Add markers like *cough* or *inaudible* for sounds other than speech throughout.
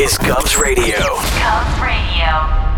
is Govs Radio. Cubs Radio.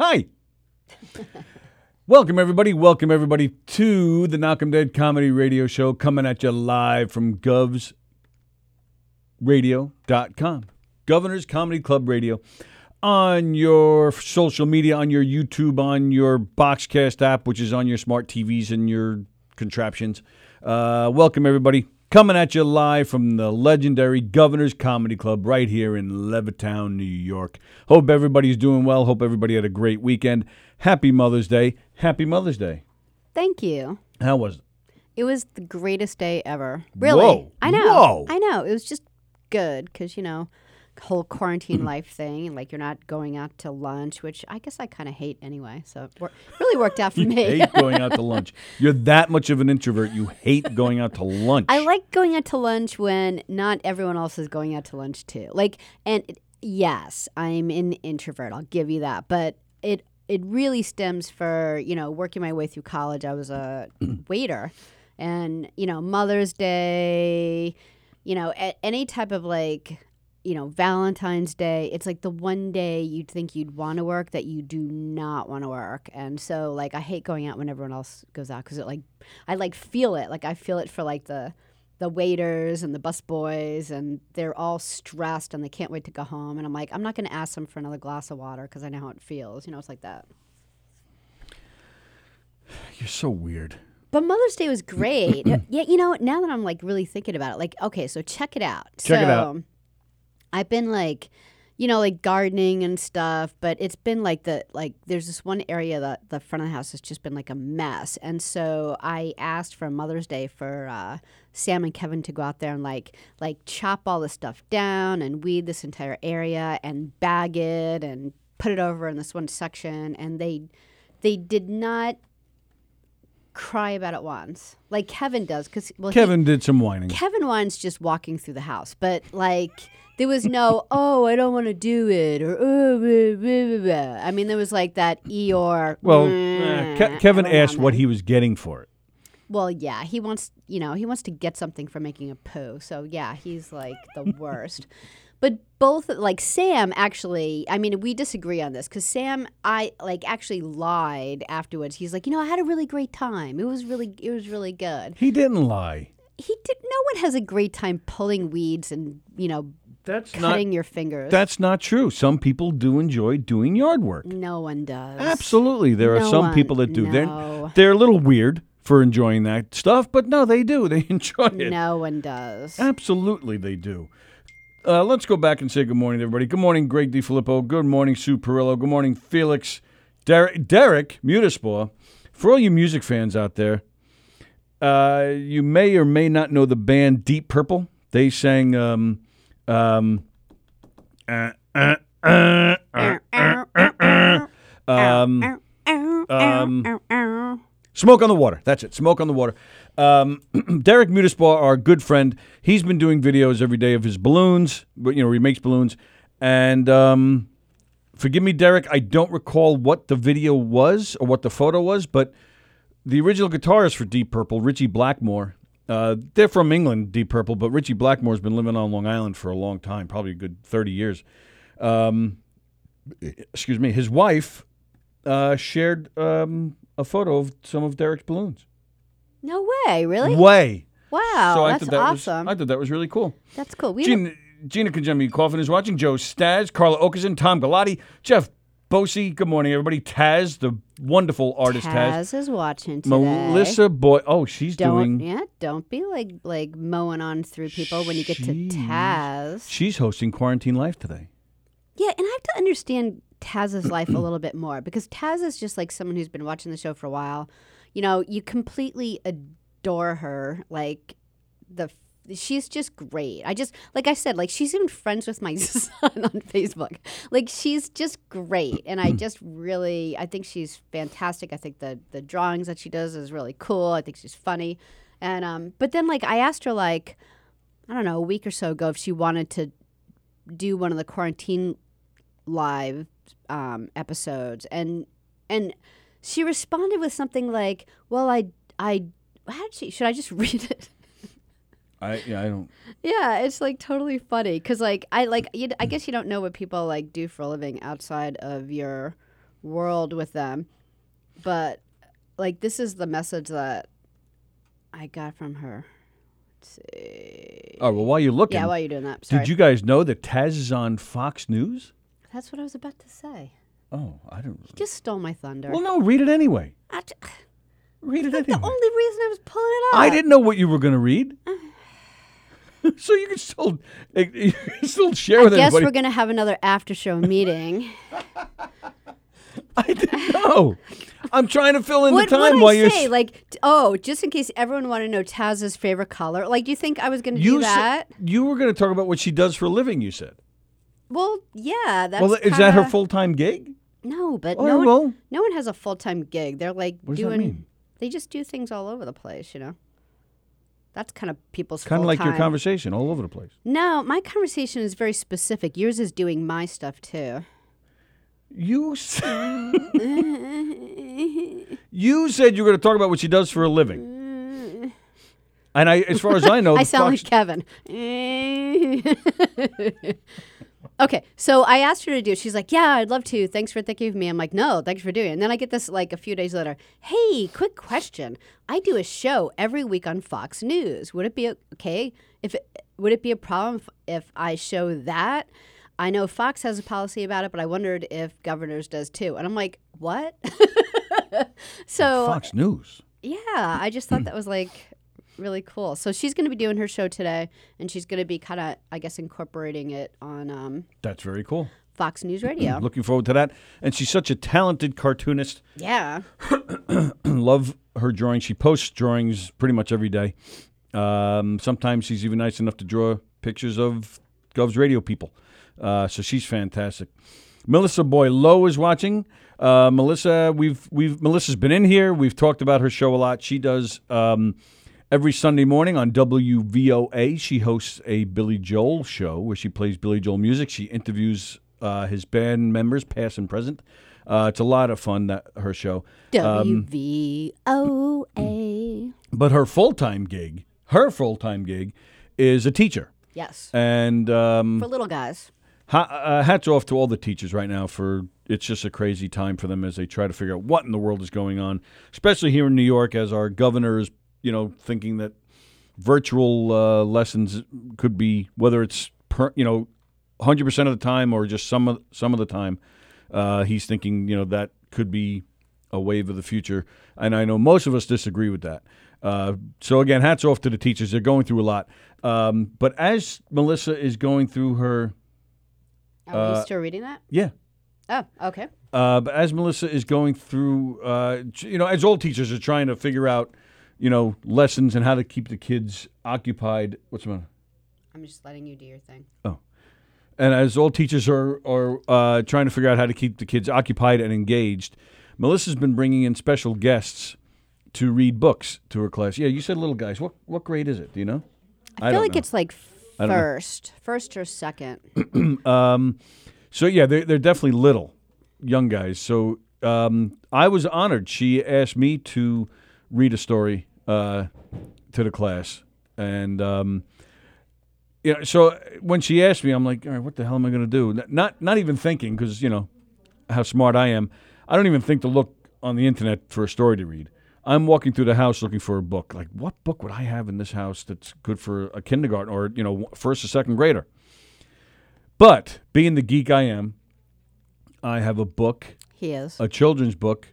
Hi. Welcome, everybody. Welcome, everybody, to the Knock 'em Dead Comedy Radio Show coming at you live from govsradio.com. Governor's Comedy Club Radio. On your social media, on your YouTube, on your Boxcast app, which is on your smart TVs and your contraptions. Uh, welcome, everybody. Coming at you live from the legendary Governor's Comedy Club right here in Levittown, New York. Hope everybody's doing well. Hope everybody had a great weekend. Happy Mother's Day. Happy Mother's Day. Thank you. How was it? It was the greatest day ever. Really? Whoa. I know. Whoa. I know. It was just good because, you know, whole quarantine *clears throat* life thing. Like you're not going out to lunch, which I guess I kind of hate anyway. So it wor- really worked out for me. hate *laughs* going out to lunch. You're that much of an introvert. You hate going out to lunch. I like going out to lunch when not everyone else is going out to lunch too. Like, and it- yes, I'm an introvert. I'll give you that. But it it really stems for you know working my way through college. I was a *clears throat* waiter, and you know Mother's Day, you know a- any type of like you know Valentine's Day. It's like the one day you'd think you'd want to work that you do not want to work, and so like I hate going out when everyone else goes out because it like I like feel it. Like I feel it for like the the waiters and the bus boys and they're all stressed and they can't wait to go home and i'm like i'm not going to ask them for another glass of water because i know how it feels you know it's like that You're so weird. but mother's day was great *clears throat* yeah you know now that i'm like really thinking about it like okay so check it out Check it so, out. I've been like you know like gardening and stuff but it's been like the like there's this one area that the front of the house has just been like a mess. And so i asked for mother's day for uh, sam and kevin to go out there and like like chop all this stuff down and weed this entire area and bag it and put it over in this one section. And they they did not cry about it once like kevin does because well he- Kevin did some whining. Kevin whines just walking through the house, but like there was no, *laughs* oh, I don't want to do it, or oh, blah, blah, blah, blah." I mean, there was like that Eeyore. Well, "Mm," uh, Ke- Kevin asked what he was getting for it. Well, yeah, he wants, you know, he wants to get something for making a poo. So yeah, he's like the worst. *laughs* But both, like Sam, actually, I mean, we disagree on this because Sam, I like actually lied afterwards. He's like, you know, I had a really great time. It was really, it was really good. He didn't lie. He did. No one has a great time pulling weeds and you know That's not. cutting your fingers. That's not true. Some people do enjoy doing yard work. no one does. Absolutely, there are some one- people that do. no. They're they're a little weird for enjoying that stuff, but no, they do. They *laughs* enjoy it. No one does. Absolutely, they do. Uh, let's go back and say good morning, to everybody. Good morning, Greg DiFilippo. Good morning, Sue Perillo. Good morning, Felix. Derek, Derek Mutispaw. For all you music fans out there, uh, you may or may not know the band Deep Purple. They sang um, um, um, um, Smoke on the Water. That's it. Smoke on the Water. Um, *clears throat* Derek Mutispaw, our good friend, he's been doing videos every day of his balloons. but, You know, he makes balloons. And um, forgive me, Derek, I don't recall what the video was or what the photo was, but the original guitarist for Deep Purple, Ritchie Blackmore, uh, they're from England, Deep Purple, but Ritchie Blackmore's been living on Long Island for a long time, probably a good 30 years. Um, excuse me. His wife uh, shared um, a photo of some of Derek's balloons. No way, really? Way. Wow, so I that's thought that awesome. was I thought that was really cool. that's cool. We don't- Gina, Gina Conjemi Coffin is watching. Joe Staz, Carla Okerson, Tom Galati, Jeff Bosey. Good morning, everybody. Taz, the wonderful artist Taz. Taz is watching today. Melissa Boy. Oh, she's don't doing. yeah, don't be like like mowing on through people when you get to Taz. She's hosting Quarantine Life today. Yeah, and I have to understand Taz's life a little bit more because Taz is just like someone who's been watching the show for a while. You know, you completely adore her. Like the she's just great. I just like I said, like she's even friends with my *laughs* son on Facebook. Like she's just great, and I just really I think she's fantastic. I think the the drawings that she does is really cool. I think she's funny, and um, but then like I asked her like I don't know a week or so ago if she wanted to do one of the quarantine live um, episodes and and she responded with something like well i i how did she should i just *laughs* read it I yeah I don't. yeah it's like totally funny because like i like you, i guess you don't know what people like do for a living outside of your world with them but like this is the message that i got from her let's see Oh well, while you're looking, yeah while you're doing that sorry did you guys know that Taz is on Fox News? that's what i was about to say Oh, I don't. you just stole my thunder Well, no, read it anyway. I j- Read it the anyway. only reason I was pulling it up. I didn't know what you were going to read. *sighs* so you can still eh, *laughs* you can still share with. I Guess everybody. we're gonna have another after show meeting. *laughs* I didn't know. I'm trying to fill in what the time I while you're. say? Like, oh, just in case everyone wanted to know Taz's favorite color. Like, do you think I was gonna do that? said you were going to talk about what she does for a living. You said. well, yeah. That's well, is that her full time gig? No, but Oh, no one, well. no one has a full time gig. They're like What does that doing. mean? They just do things all over the place. You know. That's kind of people's Kind of like your conversation, all over the place. No, my conversation is very specific. Yours is doing my stuff too. You. s- *laughs* You said you were going to talk about what she does for a living. And I, as far as I know, *laughs* I sound Fox- like Kevin. *laughs* okay, so I asked her to do. it. She's like, "Yeah, I'd love to. Thanks for thinking of me." I'm like, "No, thanks for doing." it. And then I get this like a few days later. Hey, quick question. I do a show every week on Fox News. Would it be okay if it, would it be a problem if, if I show that? I know Fox has a policy about it, but I wondered if Governors does too. And I'm like, "What?" *laughs* so Fox News. yeah, I just thought that was like really cool. So she's going to be doing her show today, and she's going to be kind of, I guess, incorporating it on um, That's very cool. Fox News Radio. *clears throat* Looking forward to that. And she's such a talented cartoonist. yeah, *clears throat* Love her drawings. She posts drawings pretty much every day. Um, sometimes she's even nice enough to draw pictures of Gov's radio people. Uh, so she's fantastic. Melissa Boylow is watching. Uh, Melissa, we've we've Melissa's been in here. We've talked about her show a lot. She does um, every Sunday morning on WVOA. She hosts a Billy Joel show where she plays Billy Joel music. She interviews uh, his band members, past and present. Uh, it's a lot of fun that her show. W V O A. But her full time gig, her full time gig, is a teacher. Yes, And um, for little guys. ha- uh, hats off to all the teachers right now for it's just a crazy time for them as they try to figure out what in the world is going on, especially here in New York as our governor is, you know, thinking that virtual uh, lessons could be whether it's per, you know, 100% of the time or just some of some of the time. Uh, he's thinking, you know, that could be a wave of the future, and I know most of us disagree with that. Uh, so again, hats off to the teachers; they're going through a lot. Um, but as Melissa is going through her, Are uh, you still reading that? yeah, Oh, okay. uh, but as Melissa is going through, uh, you know, as all teachers are trying to figure out, you know, lessons and how to keep the kids occupied. What's the matter? I'm just letting you do your thing. Oh. And as all teachers are are uh, trying to figure out how to keep the kids occupied and engaged, Melissa's been bringing in special guests to read books to her class. Yeah, you said little guys. What what grade is it? Do you know? I, feel don't like know. it's like I don't know. first, first or second. *clears throat* Um, so yeah, they're they're definitely little, young guys. So um, I was honored. She asked me to read a story uh, to the class, and um, you know, so when she asked me, I'm like, all right, what the hell am I going to do? Not not even thinking because you know how smart I am. I don't even think to look on the internet for a story to read. I'm walking through the house looking for a book. Like, what book would I have in this house that's good for a kindergarten or you know first or second grader? But being the geek I am, I have a book, He is. a children's book,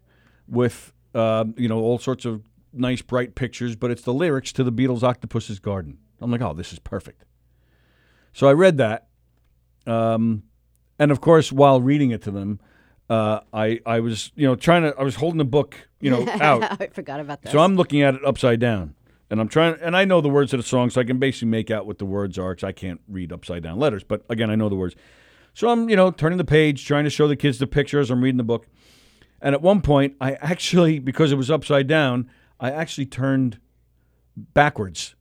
with uh, you know all sorts of nice bright pictures, but it's the lyrics to the Beatles' "Octopus's Garden." I'm like, oh, this is perfect. So I read that, um, and of course, while reading it to them, uh, I I was you know trying to I was holding the book you know *laughs* out, I forgot about that. so I'm looking at it upside down, and I'm trying, and I know the words of the song, so I can basically make out what the words are. Because I can't read upside down letters, but again, I know the words. So I'm, you know, turning the page, trying to show the kids the pictures. I'm reading the book. And at one point, I actually, because it was upside down, I actually turned backwards.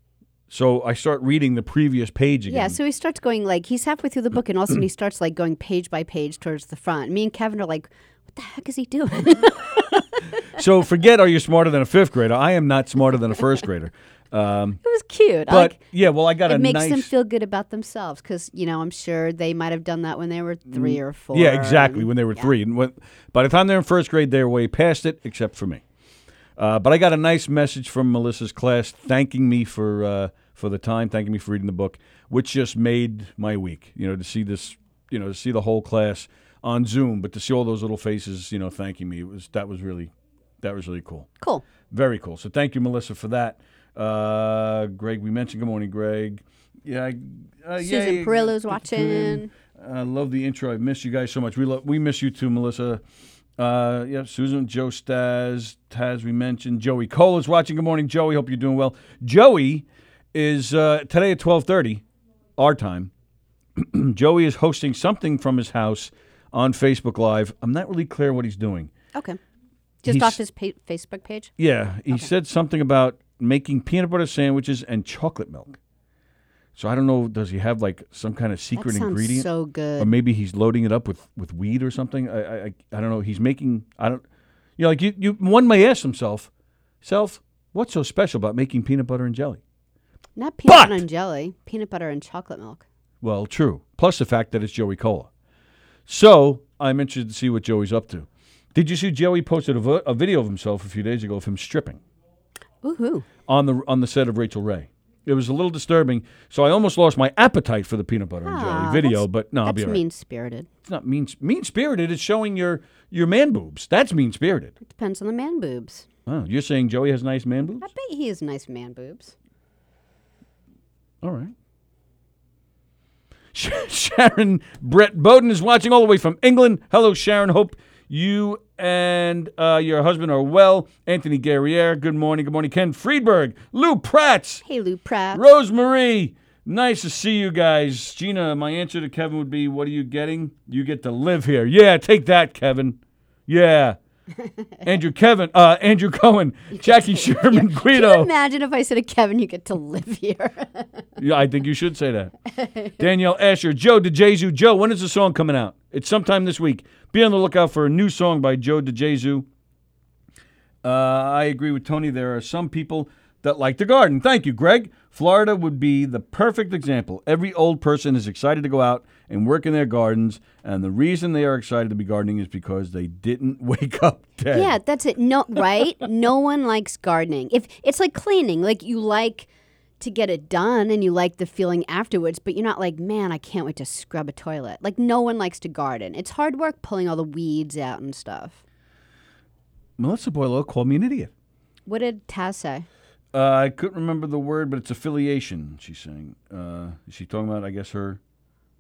So I start reading the previous page again. Yeah, so he starts going like he's halfway through the book, and all of a sudden he *clears throat* starts like going page by page towards the front. Me and Kevin are like, "What the heck is he doing?" *laughs* So forget, are you smarter than a fifth grader? I am not smarter than a first grader. Um, it was cute. But like, yeah, well, I got it a makes nice. them feel good about themselves because you know I'm sure they might have done that when they were three or four. Mm. Yeah, exactly. and- When they were yeah. three, and when, by the time they're in first grade, they're way past it, except for me. Uh, but I got a nice message from Melissa's class thanking me for uh, for the time, thanking me for reading the book, which just made my week. You know, to see this, you know, to see the whole class on Zoom, but to see all those little faces, you know, thanking me, it was that was really that was really cool. Cool. Very cool. So thank you, Melissa, for that. Uh, Greg, we mentioned. Good morning, Greg. Yeah, uh, Susan yay, Perillo's good to tune in. watching. I love the intro. I miss you guys so much. We love, we miss you too, Melissa. Uh, yeah, Susan, Joe Staz, Taz. We mentioned Joey Kola is watching. Good morning, Joey. Hope you're doing well. Joey is uh, today at twelve thirty, our time. *clears throat* Joey is hosting something from his house on Facebook Live. I'm not really clear what he's doing. Okay. Just He's- off his pa- Facebook page. Yeah, he said something about making peanut butter sandwiches and chocolate milk. So I don't know. Does he have like some kind of secret that sounds ingredient? so good. or maybe he's loading it up with, with weed or something. I, I I don't know. He's making I don't you know like you, you one may ask himself, self, what's so special about making peanut butter and jelly? Not peanut butter and jelly, peanut butter and chocolate milk. Well, true. Plus the fact that it's Joey Kola. So I'm interested to see what Joey's up to. Did you see Joey posted a, vo- a video of himself a few days ago of him stripping Woohoo! on the on the set of Rachael Ray? It was a little disturbing, so I almost lost my appetite for the peanut butter and jelly Ah, video. that's- But no, I'll be That's right. mean spirited. It's not mean mean spirited. It's showing your your man boobs. That's mean spirited. It depends on the man boobs. Oh, you're saying Joey has nice man boobs? I bet he has nice man boobs. All right. *laughs* Sharon Brett Bowden is watching all the way from England. Hello, Sharon. Hope you and uh, your husband are well. Anthony Guerriere, good morning. Good morning. Ken Friedberg, Lou Pratz, Hey, Lou Pratt. Rosemarie. Nice to see you guys. Gina, my answer to Kevin would be, what are you getting? You get to live here. Yeah, take that, Kevin. Yeah. *laughs* Andrew Kevin, uh, Andrew Cohen, Jackie Sherman, Can you Guido. imagine if I said to Kevin, you get to live here? *laughs* Yeah, I think you should say that. *laughs* Danielle Asher, Joe DeJesu. Joe, when is the song coming out? It's sometime this week. Be on the lookout for a new song by Joe DeJesu. Uh, I agree with Tony. There are some people that like the garden. Thank you, Greg. Florida would be the perfect example. Every old person is excited to go out and work in their gardens, and the reason they are excited to be gardening is because they didn't *laughs* wake up dead. yeah, that's it. No, right? no one likes gardening. If it's like cleaning, like you like to get it done and you like the feeling afterwards, but you're not like, man, I can't wait to scrub a toilet. Like no one likes to garden. It's hard work pulling all the weeds out and stuff. Melissa Boileau called me an idiot. What did Taz say? Uh, I couldn't remember the word, but it's affiliation. She's saying. Uh, is she talking about? I guess her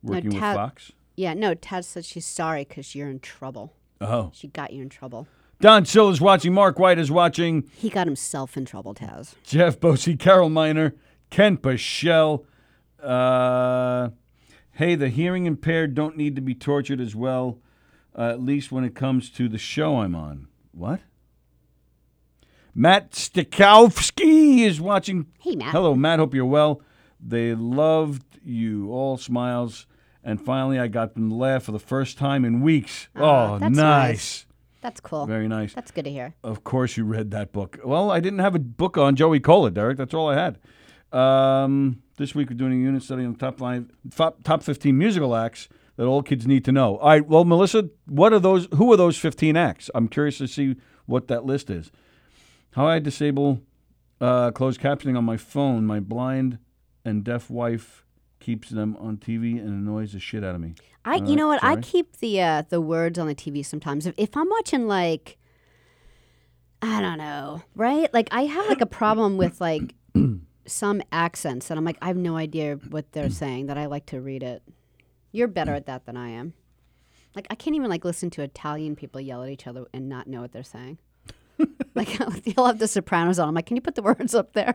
working with Ta- Fox. Yeah, no, Taz said she's sorry because you're in trouble. Oh, She got you in trouble. Don Sill is watching. Mark White is watching. He got himself in trouble, Taz. Jeff Bosey, Carol Miner, Ken Pashell. Uh, hey, the hearing impaired don't need to be tortured as well, uh, at least when it comes to the show I'm on. What? Matt Stikowski is watching. Hey, Matt. Hello, Matt. Hope you're well. They loved you. All smiles. And finally, I got them to laugh for the first time in weeks. Ah, oh, that's nice. nice. That's cool. Very nice. That's good to hear. Of course, you read that book. Well, I didn't have a book on Joey Kola, Derek. That's all I had. Um, this week, we're doing a unit study on the top five, top, top fifteen musical acts that all kids need to know. All right. Well, Melissa, what are those? Who are those fifteen acts? I'm curious to see what that list is. How I disable uh, closed captioning on my phone. My blind and deaf wife keeps them on TV and annoys the shit out of me. I, Uh, you know what? I keep the uh, the words on the TV sometimes. If, if I'm watching like, I don't know, right? Like I have like a problem with like *coughs* some accents, and I'm like, I have no idea what they're *coughs* saying. That I like to read it. You're better at that than I am. Like I can't even like listen to Italian people yell at each other and not know what they're saying. *laughs* like *laughs* you'll have the Sopranos on. I'm like, can you put the *laughs* words up there?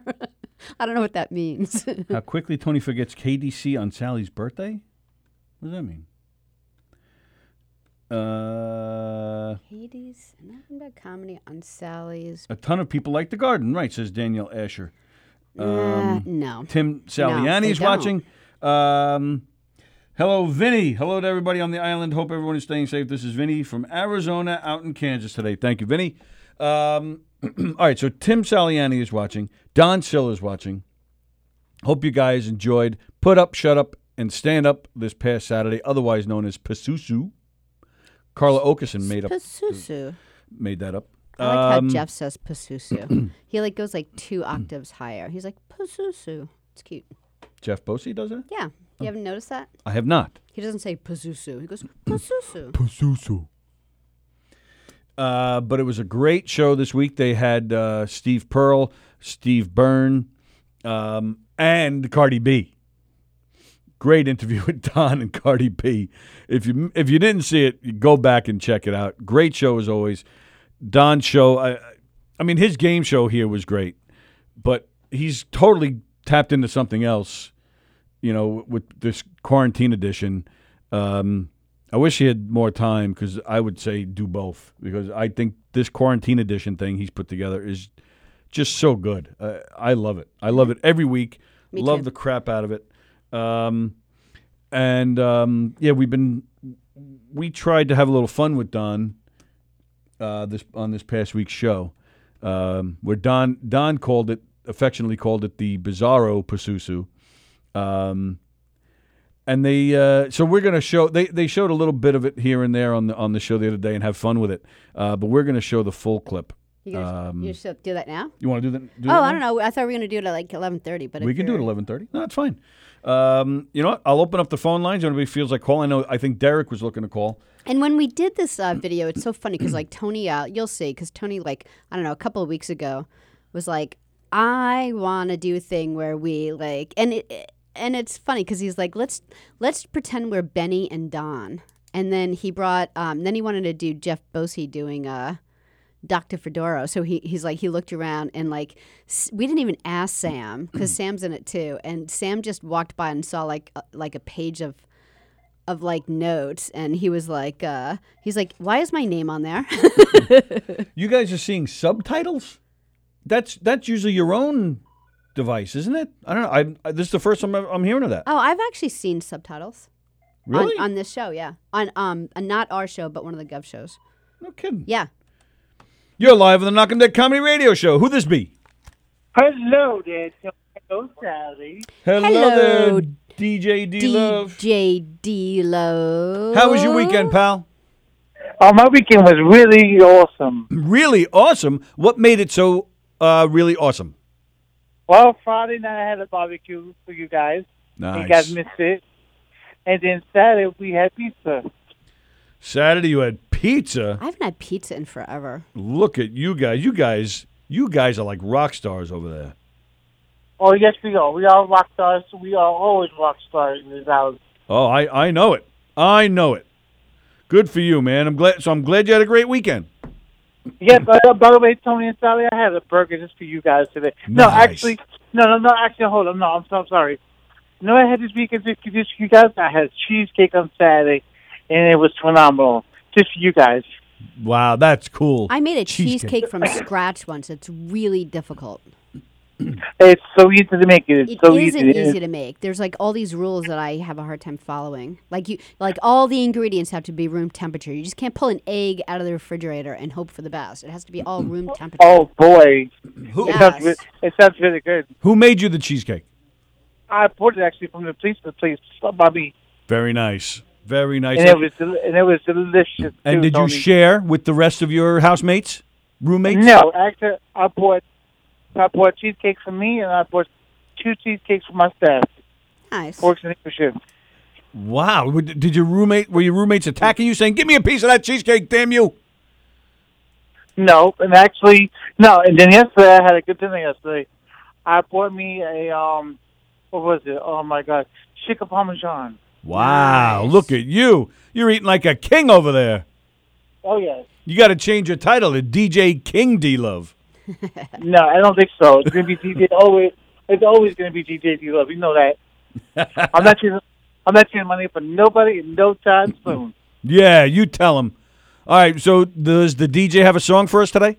I don't know what that means. How quickly Tony forgets KDC on Sally's birthday? What does that mean? Uh, Hades, nothing but comedy on Sally's. a ton of people like the garden, right? Says Danielle Asher. Uh, no. Tim Saliani they is watching. Um, hello, Vinny. Hello to everybody on the island. Hope everyone is staying safe. This is Vinny from Arizona, out in Kansas today. Thank you, Vinny. Um, *clears throat* all right, so Tim Saliani is watching. Don Sill is watching. Hope you guys enjoyed Put Up, Shut Up, and Stand Up this past Saturday, otherwise known as Pasusu. Carla Okeson made up Pasusu. made that up. I like Um, how Jeff says Pasusu. *clears throat* he like goes like two octaves higher. He's like Pasusu. It's cute. Jeff Bosey does that? Yeah. Oh. You haven't noticed that? I have not. He doesn't say Pasusu. He goes Pasusu. Pasusu. Uh, but it was a great show this week. They had uh, Steve Pearl, Steve Byrne, um, and Cardi B. Great interview *laughs* with Don and Cardi B. If you if you didn't see it, go back and check it out. Great show as always. Don's show. I, I mean, his game show here was great, but he's totally tapped into something else. You know, with this quarantine edition. Um, I wish he had more time because I would say do both because I think this quarantine edition thing he's put together is just so good. Uh, I love it. I love it every week. Me love too. the crap out of it. Um, and um, yeah, we've been we tried to have a little fun with Don uh, this on this past week's show, um, where Don Don called it affectionately called it the Bizarro Pasusu. And they uh, so we're going to show they, they showed a little bit of it here and there on the on the show the other day and have fun with it. Uh, but we're going to show the full clip. You gonna Um, you should do that now? You want to do that? Do Oh, that I don't know. I thought we were gonna do it at like eleven thirty, but We can do it at eleven thirty. No, that's fine. Um, you know what? I'll open up the phone lines. Anybody feels like calling? I know. I think Derek was looking to call. And when we did this uh, video, it's so funny because like Tony, uh, you'll see, because Tony, like I don't know, a couple of weeks ago, was like, I want to do a thing where we like, and it, and it's funny because he's like, let's let's pretend we're Benny and Don, and then he brought, um, then he wanted to do Jeff Bosey doing uh, Dr. Fedora. So he he's like he looked around and like s- we didn't even ask Sam because Sam's in it too, and Sam just walked by and saw like a, like a page of of like notes and he was like uh he's like why is my name on there *laughs* You guys are seeing subtitles. That's that's usually your own device, isn't it? I don't know. I, I this is the first time I'm I'm hearing of that. oh i've actually seen subtitles Really? on, on this show yeah on um uh, not our show but one of the gov shows no kidding. yeah You're live on the Knock 'em Dead Comedy Radio Show. Who this be? Hello there, Hello, Sally. Hello, Hello, there, DJ D Love. dj d-lo How was your weekend, pal? Oh, my weekend was really awesome. Really awesome. What made it so uh, really awesome? Well, Friday night I had a barbecue for you guys. You guys missed it. And then Saturday we had pizza. Saturday you had pizza. i haven't had pizza in forever Look at you guys. You guys. You guys are like rock stars over there. Oh, yes, we are. We are rock stars. We are always rock stars in this house. Oh, I, I know it. I know it. Good for you, man. I'm glad. So I'm glad you had a great weekend. Yeah, but uh, by the way, Tony and Sally, I had a burger just for you guys today. No, Nice. actually, no, no, no, actually, hold on. No, I'm so sorry. You know what I had this weekend just for just for you guys? I had cheesecake on Saturday, and it was phenomenal. Just for you guys. Wow, that's cool. i made a Cheesecake. cheesecake from scratch once it's really difficult *clears throat* It's so easy to make it. It's It so not easy. easy to make. There's like all these rules that I have a hard time following. Like you, like all the ingredients have to be room temperature. You just can't pull an egg out of the refrigerator and hope for the best. It has to be all room oh, temperature. Oh boy, Who, it, sounds, Yes. re- it sounds really good. who made you the cheesecake? I bought it actually from the police. The place uh, by me, Very nice. Very nice. and it was del- and it was delicious. and too, did you Tony. share with the rest of your housemates, roommates? No, actually, I bought I bought cheesecake for me, and I bought two cheesecakes for my staff. Nice. Works in the shift. Wow. Did your roommate were your roommates attacking you, saying, "Give me a piece of that cheesecake, damn you"? No, and actually, no. And then yesterday, I had a good dinner yesterday. I bought me a um, what was it? Oh my god, chicken parmesan. Wow. Nice. Look at you. You're eating like a king over there. Oh yes. You got to change your title to DJ King D Love. *laughs* No, I don't think so. It's gonna be DJ. Always, it's always gonna be DJ D Love. You know that. *laughs* I'm not changing. I'm not my name for nobody no time soon. Yeah, you tell him. All right. So does the DJ have a song for us today?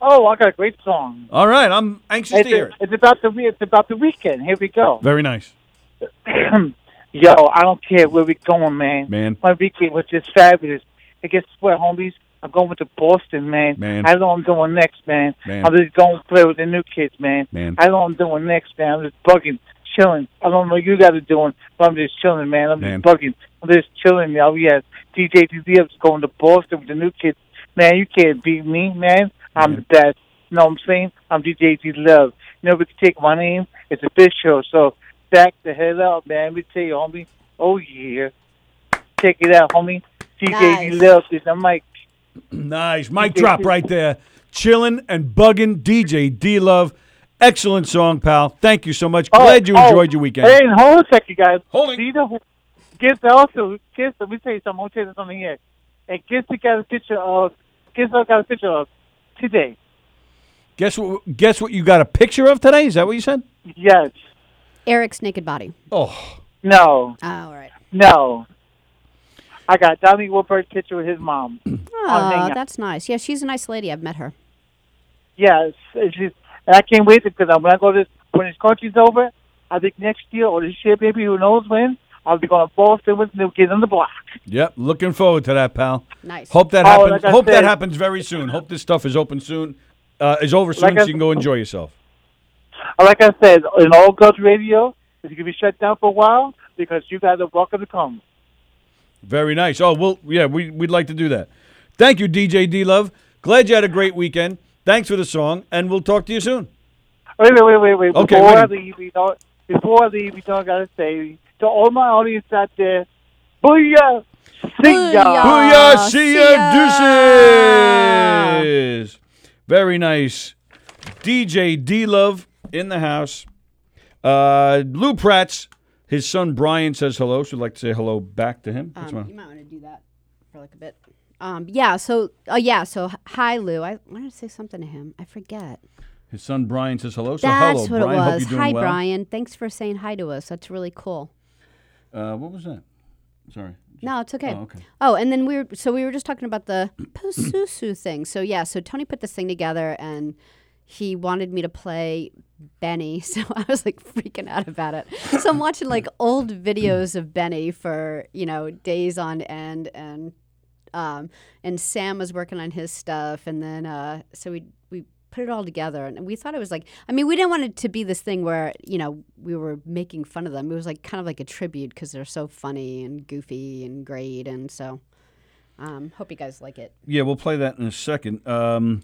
Oh, I got a great song. All right. I'm anxious It's, to hear it. it's about the it's about the weekend. Here we go. *clears throat* Very nice, Yo, I don't care where we going, man. man. My weekend was just fabulous. And guess what, homies? I'm going to Boston, man. Man. I know I'm doing next, man. Man. I'm just going to play with the new kids, man. Man. I know I'm doing next, man. I'm just bugging, chilling. I don't know what you guys are doing, but I'm just chilling, man. I'm Man. just bugging. I'm just chilling, yo. Yes. DJ DD is going to Boston with the new kids. Man, you can't beat me, man. I'm Man. the best. You know what I'm saying? I'm DJ D Love. You know, we can take my name. It's a big show, so back the hell up, man. Let me tell you, homie. Oh, yeah. Check it out, homie. DJ D Nice. Love is the mic. *clears throat* Nice. Mic drop right there. Chilling and bugging DJ D Love. Excellent song, pal. Thank you so much. Glad you oh, oh. enjoyed your weekend. Hey, and hold a second, guys. Holding. See the guess also guess let me tell you something. I'll tell you something here. And guess we got a picture of guess what I got a picture of today. Guess what? Guess what? You got a picture of today? Is that what you said? Yes. Eric's naked body. Oh, No. Oh, all right. No. I got Donnie Woodbird's picture with his mom. *clears throat* Oh, that's nice. Yeah, she's a nice lady. I've met her. Yes. It's just, and I can't wait because when I go to when this country's over, I think next year or this year, maybe who knows when, I'll be going to Boston with New Kids on the Block. Yep, looking forward to that, pal. Nice. Hope that Oh, happens. like I Hope that happens very soon. Hope this stuff is open soon. Uh, is over soon, Like I- so you can go enjoy yourself. Like I said, in All Girls Radio, it's going to be shut down for a while because you guys are welcome to come. Very nice. Oh, well, yeah, we, we'd like to do that. Thank you, DJ D Love. Glad you had a great weekend. Thanks for the song, and we'll talk to you soon. Wait, wait, wait, wait, wait. Okay, before I wait. leave, you know, before I leave, you know, I gotta say to all my audience out there, booyah, see ya. Booyah. Booyah, see see ya, ya. deuces. Very nice. DJ D Love in the house. Uh, Lou Pratt's, his son Brian says hello, so I'd like to say hello back to him. What's Um, you might want to do that for like a bit. Um, yeah. So, uh, yeah. So, h- hi, Lou. I wanted to say something to him. I forget. His son Brian says hello. So That's hello, what Brian. it Hope was. you're doing Hi, well. Brian. Thanks for saying hi to us. That's really cool. Uh, what was that? Sorry. No, it's okay. Oh, okay. Oh, and then we were so we were just talking about the *clears throat* Pasusu thing. So yeah, so Tony put this thing together and he wanted me to play Benny. *laughs* So I was like freaking out about it. So I'm watching like old videos of Benny for, you know, days on end and um and Sam was working on his stuff and then uh so we we put it all together and we thought it was like I mean we didn't want it to be this thing where you know we were making fun of them it was like kind of like a tribute because they're so funny and goofy and great and so um hope you guys like it Yeah, we'll play that in a second. Um,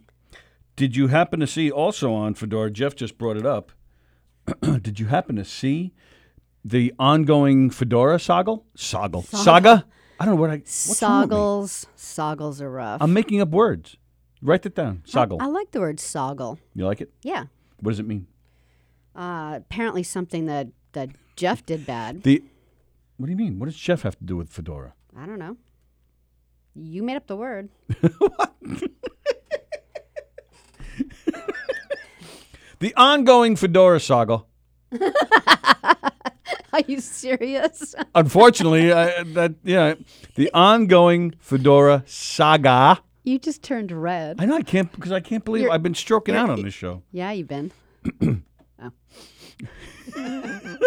did you happen to see also on Fedora? Jeff just brought it up. *clears throat* did you happen to see the ongoing Fedora saga? Saga. Saga? I don't know what I. Soggles. Soggles are rough. I'm making up words. Write it down. Soggle. I, I like the word soggle you like it? yeah What does it mean? uh apparently something that that Jeff did bad The. What do you mean? What does Jeff have to do with Fedora? I don't know you made up the word *laughs* *laughs* The ongoing Fedora saga. *laughs* are you serious Unfortunately, I, that yeah, the ongoing Fedora saga. you just turned red I know I can't because I can't believe I've been stroking out on this show. yeah you've been *clears throat* *laughs*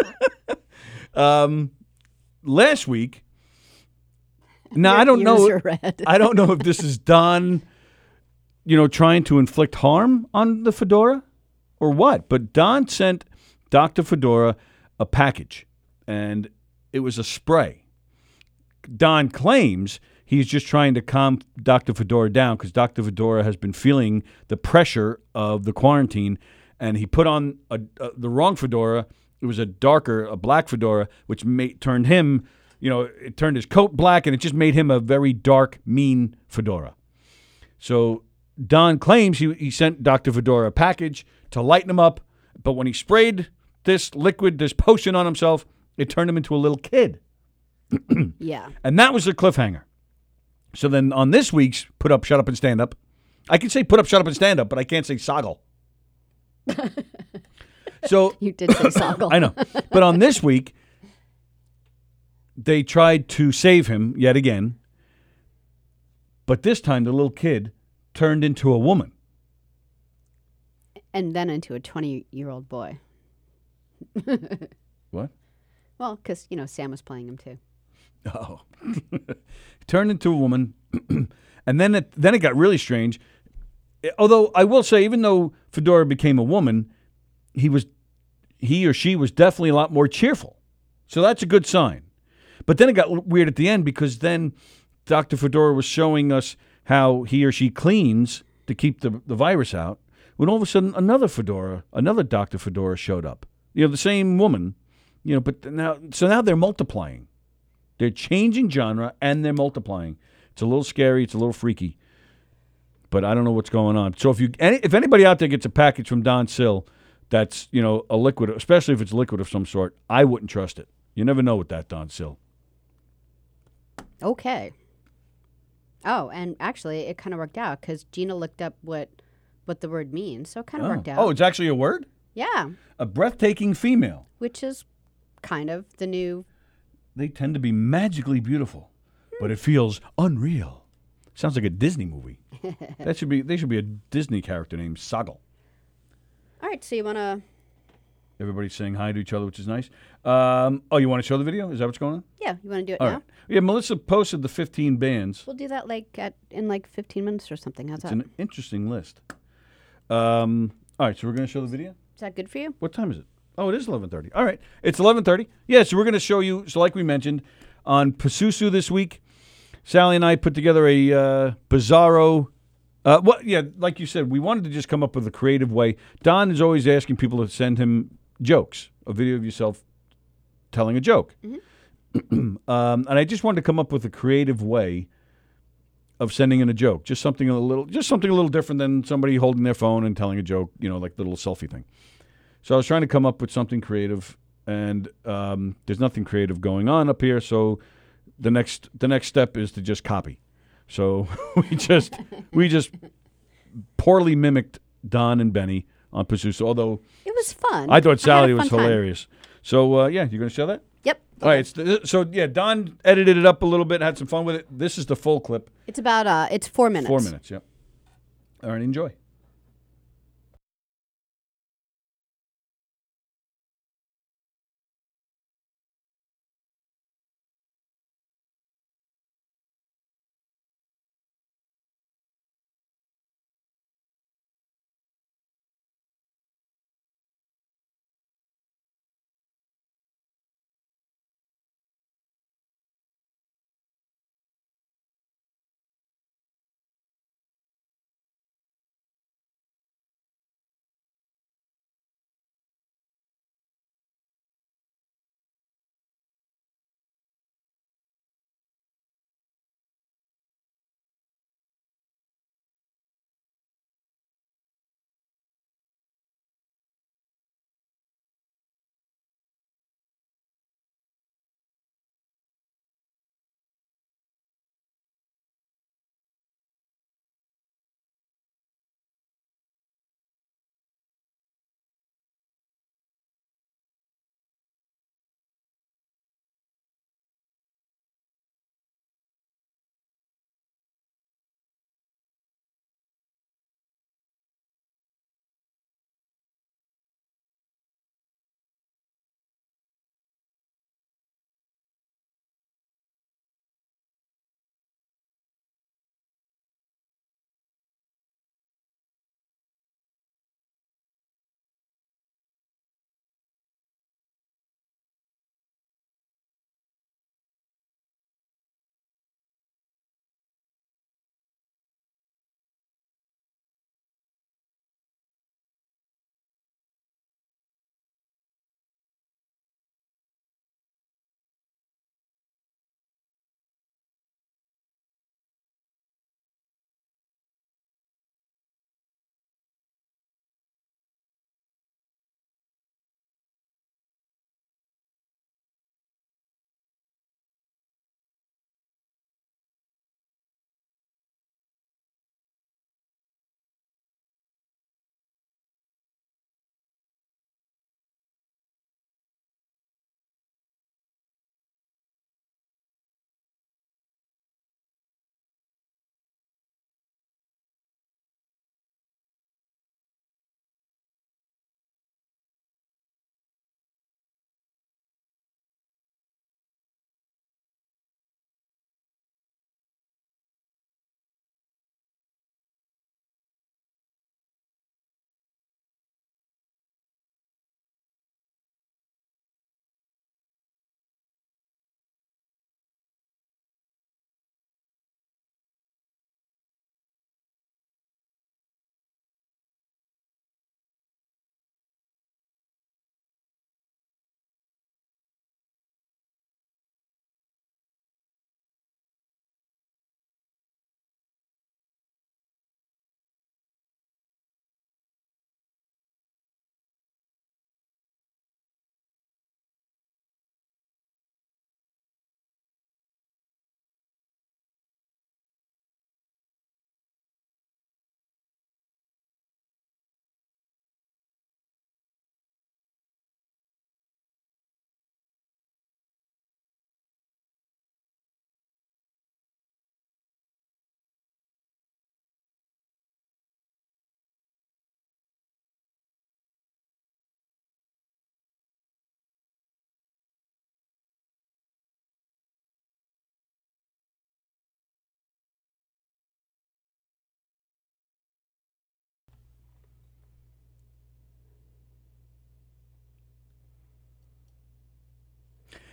Um, last week. Now I don't know. red. I don't know if this is *laughs* done, you know, trying to inflict harm on the fedora or what. But Don sent Dr. Fedora a package, and it was a spray. Don claims he's just trying to calm Dr. Fedora down because Dr. Fedora has been feeling the pressure of the quarantine, and he put on a, a, the wrong fedora. It was a darker, a black fedora, which made, turned him, you know, it turned his coat black, and it just made him a very dark, mean fedora. So Don claims he, he sent Dr. Fedora a package to lighten him up, but when he sprayed this liquid, this potion on himself, it turned him into a little kid. *clears throat* yeah And that was the cliffhanger. So then on this week's Put Up, Shut Up, and Stand Up, I can say Put Up, Shut Up, and Stand Up, but I can't say Soggle. *laughs* so you did say soggle *laughs* I know. But on this week, they tried to save him yet again. But this time, the little kid turned into a woman. and then into a 20 year old boy. *laughs* What? Well, because, you know, Sam was playing him too. Oh. *laughs* turned into a woman. *clears throat* and then it, then it got really strange. Eh, Although I will say, even though Fedora became a woman, he was he or she was definitely a lot more cheerful. So that's a good sign. But then it got weird at the end because then Dr. Fedora was showing us how he or she cleans to keep the, the virus out. When all of a sudden another Fedora, another Dr. Fedora showed up. You know, the same woman, you know, but now so now they're multiplying. They're changing genre and they're multiplying. It's a little scary. It's a little freaky. But I don't know what's going on. So if you, any, if anybody out there gets a package from Don Sill, that's you know a liquid, especially if it's liquid of some sort, I wouldn't trust it. You never know with that Don Sill. Okay. Oh, and actually, it kind of worked out because Gina looked up what what the word means, so it kind of worked oh. Oh, out. oh, it's actually a word. yeah, A breathtaking female. which is kind of the new. They tend to be magically beautiful, but it feels unreal. Sounds like a Disney movie. *laughs* that should be. They should be a Disney character named Soggle. All right, so you want to Everybody's saying hi to each other, which is nice. Um, oh, you want to show the video? Is that what's going on? Yeah, you want to do it All now? right. Yeah, Melissa posted the 15 bands. We'll do that like at in like 15 minutes or something. How's It's that? an interesting list. Um, all right, so we're going to show the video. Is that good for you? What time is it? Oh, it is 11:30. All right, it's 11:30. Yeah, so we're going to show you. So, like we mentioned, on Pasusu this week, Sally and I put together a uh, bizarro. Uh, what? Yeah, like you said, we wanted to just come up with a creative way. Don is always asking people to send him jokes, a video of yourself telling a joke, *clears throat* um, and I just wanted to come up with a creative way of sending in a joke, just something a little, just something a little different than somebody holding their phone and telling a joke. You know, like the little selfie thing. So I was trying to come up with something creative, and um, there's nothing creative going on up here. So the next the next step is to just copy. So *laughs* we just we just poorly mimicked Don and Benny on Pursuit. Although It was fun. I thought Sally was time. hilarious. So uh, yeah, you're gonna show that. Yep. All right. It's the, so yeah, Don edited it up a little bit, had some fun with it. This is the full clip, It's about uh, it's four minutes. four minutes. Yep. All right, enjoy.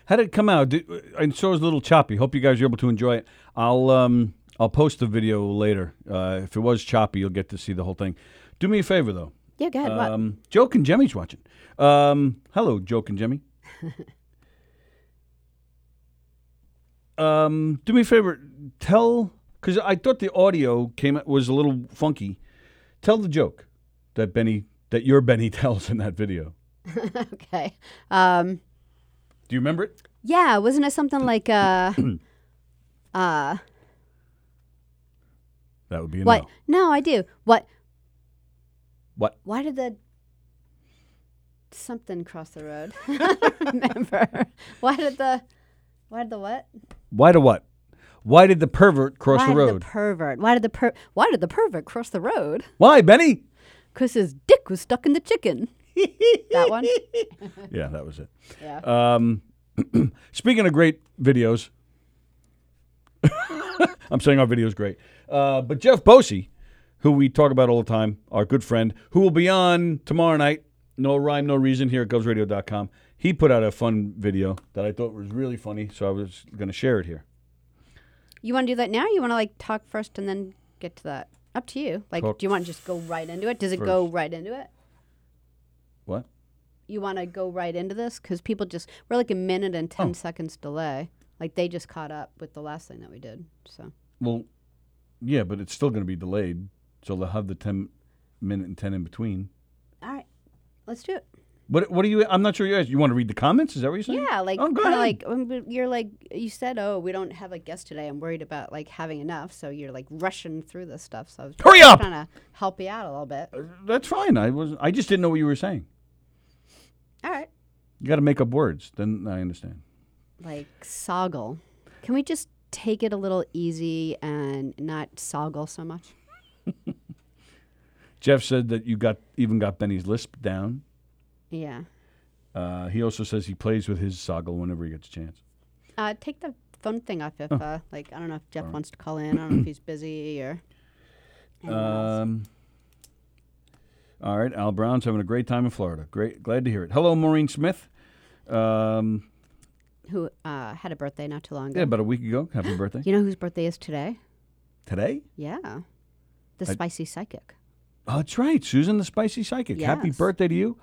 How did it come out? Did, and so it was a little choppy. Hope you guys are able to enjoy it. I'll um I'll post the video later. Uh, if it was choppy, you'll get to see the whole thing. Do me a favor though. Yeah, go ahead. Um, Joke and Jemmy's watching. Um, hello, Joke and Jemmy. *laughs* um, do me a favor. Tell because I thought the audio came was a little funky. Tell the joke that Benny that your Benny *laughs* tells in that video. *laughs* Okay. Um, Do you remember it? yeah, wasn't it something like uh, *coughs* uh, That would be a what? no. I do. What? What? Why did the something cross the road? *laughs* *laughs* Remember. Why did the? Why did the what? Why to what? Why did the pervert cross why the did road? the pervert? Why did the per? Why did the pervert cross the road? Why, Benny? Cause his dick was stuck in the chicken. That one. *laughs* Yeah, that was it. Yeah. Um, *clears throat* speaking of great videos, *laughs* I'm saying our video's great. Uh, but Jeff Bosey, who we talk about all the time, our good friend, who will be on tomorrow night, no rhyme, no reason, here at GovsRadio.com. He put out a fun video that I thought was really funny, so I was going to share it here. You want to do that now? You want to like talk first and then get to that? Up to you. Like, Talk do you want to just go right into it? Does it go right into it? You want to go right into this because people just we're like a minute and ten Oh. seconds delay. Like they just caught up with the last thing that we did. So Well, yeah, but it's still going to be delayed, so they'll have the 10 minute and 10 in between. all right, let's do it. What, what do you, I'm not sure you guys, you want to read the comments? Is that what you're saying? Yeah, like Oh, go ahead. like um, you're like you said. Oh, we don't have a guest today. I'm worried about like having enough. So you're like rushing through this stuff. So I was Hurry just up! trying to help you out a little bit. That's fine. I was I just didn't know what you were saying. All right, You got to make up words. Then I understand. like soggle. Can we just take it a little easy and not soggle so much? *laughs* Jeff said that you got even got Benny's lisp down. Yeah. Uh, he also says he plays with his soggle whenever he gets a chance. Uh, take the phone thing off if, Oh. uh, like, I don't know if Jeff wants to call in. I don't know if he's busy or. *clears throat* Um, all right, Al Brown's having a great time in Florida. Great, glad to hear it. Hello, Maureen Smith. Um, Who uh, had a birthday not too long ago. yeah, about a week ago. Happy birthday You know whose birthday is today? today. Yeah. The I- spicy psychic. Oh, that's right, Susan the Spicy Psychic. Happy birthday to you.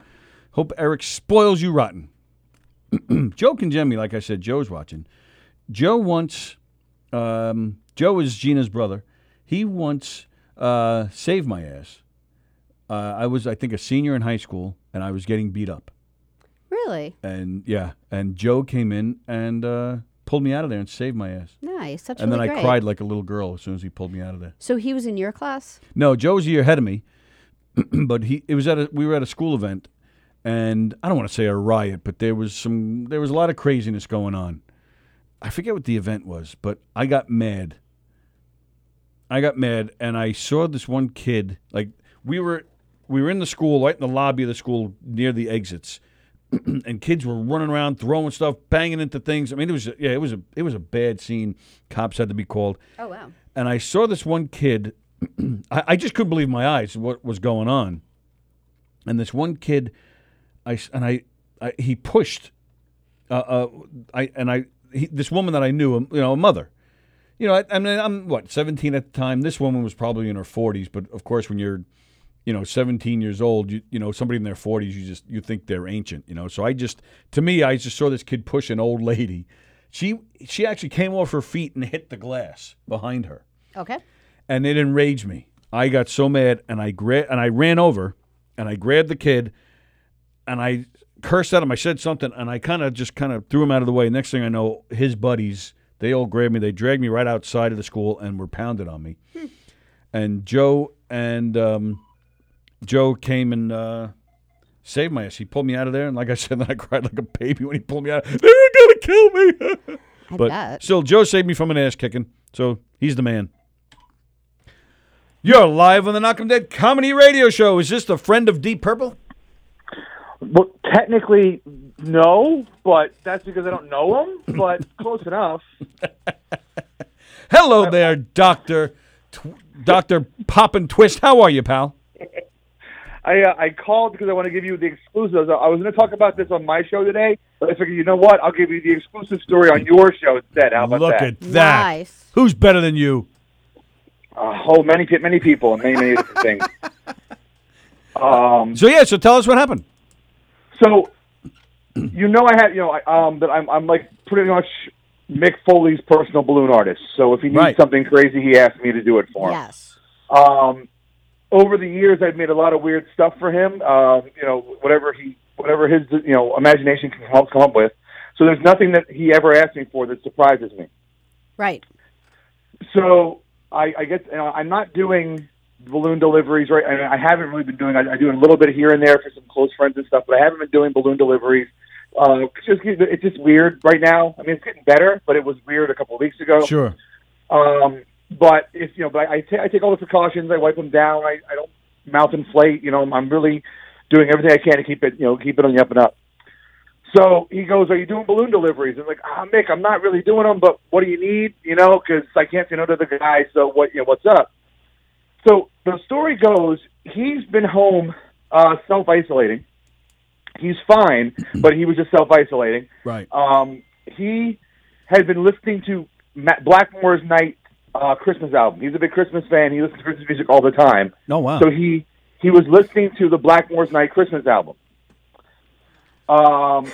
Hope Eric spoils you rotten. *clears throat* Joe and Jemmy, like I said, Joe's watching. Joe once, um, Joe is Gina's brother. He once uh, saved my ass. Uh, I was, I think, a senior in high school, and I was getting beat up. Really? And yeah, and Joe came in and uh, pulled me out of there and saved my ass. Nice. That's and really then I great. cried like a little girl as soon as he pulled me out of there. So he was in your class? No, Joe was a year ahead of me, *clears throat* but he it was at a we were at a school event, and I don't want to say a riot, but there was some there was a lot of craziness going on. I forget what the event was, but I got mad. I got mad, and I saw this one kid. Like we were we were in the school, right in the lobby of the school near the exits, *clears throat* and kids were running around, throwing stuff, banging into things. I mean, it was yeah, it was a it was a bad scene. Cops had to be called Oh, wow. and I saw this one kid. *clears throat* I, I just couldn't believe my eyes what was going on. And this one kid, I and I, I he pushed, uh, uh, I and I he, this woman that I knew, um, you know, a mother. You know, I, I mean, I'm what 17 at the time. This woman was probably in her 40s, but of course, when you're, you know, 17 years old, you you know, somebody in their 40s, you just you think they're ancient, you know. So I just, to me, I just saw this kid push an old lady. She she actually came off her feet and hit the glass behind her Okay. and it enraged me. I got so mad, and I gra- and I ran over, and I grabbed the kid, and I cursed at him. I said something, and I kind of just kind of threw him out of the way. Next thing I know, his buddies they all grabbed me. They dragged me right outside of the school and were pounded on me. and Joe and um, Joe came and uh, saved my ass. He pulled me out of there, and like I said, *laughs* then I cried like a baby when he pulled me out. They were gonna kill me. I But bet. still, Joe saved me from an ass kicking, so he's the man. You're live on the Knock 'em Dead Comedy Radio Show. Is this the friend of Deep Purple? Well, technically, no, but that's because I don't know him. But *laughs* close enough. Hello there, Doctor Doctor Pop and Twist. How are you, pal? *laughs* I uh, I called because I want to give you the exclusive. I was going to talk about this on my show today, I figured, you know what? I'll give you the exclusive story on your show instead. How about Look that? at that. Nice. Who's better than you? Uh, oh, many many people and many many different *laughs* things. Um, So yeah, so tell us what happened. so you know, I have you know, I, um, that I'm I'm like pretty much Mick Foley's personal balloon artist. So if he needs Right. something crazy, he asks me to do it for him. Yes. Um, over the years, I've made a lot of weird stuff for him. Um, you know, whatever he, whatever his, you know, imagination can help come up with. So there's nothing that he ever asked me for that surprises me. Right. So I, I guess you know, I'm not doing balloon deliveries right. I, I haven't really been doing. I, I do a little bit here and there for some close friends and stuff, but I haven't been doing balloon deliveries. Uh, it's just it's just weird right now. I mean, it's getting better, but it was weird a couple of weeks ago. Sure. Um, but if you know, but I, I, ta- I take all the precautions. I wipe them down. I, I don't mouth inflate. You know, I'm really doing everything I can to keep it, you know, keep it on the up and up. So he goes, "Are you doing balloon deliveries?" I'm like, "Ah, Mick, I'm not really doing them, but what do you need? You know, because I can't say no to the guy. So what? You know, what's up?" So the story goes, he's been home uh, self isolating. He's fine, but he was just self isolating. Right. Um, he had been listening to Matt Blackmore's Night uh, Christmas album. He's a big Christmas fan. He listens to Christmas music all the time. Oh wow. So he he was listening to the Blackmore's Night Christmas album. Um,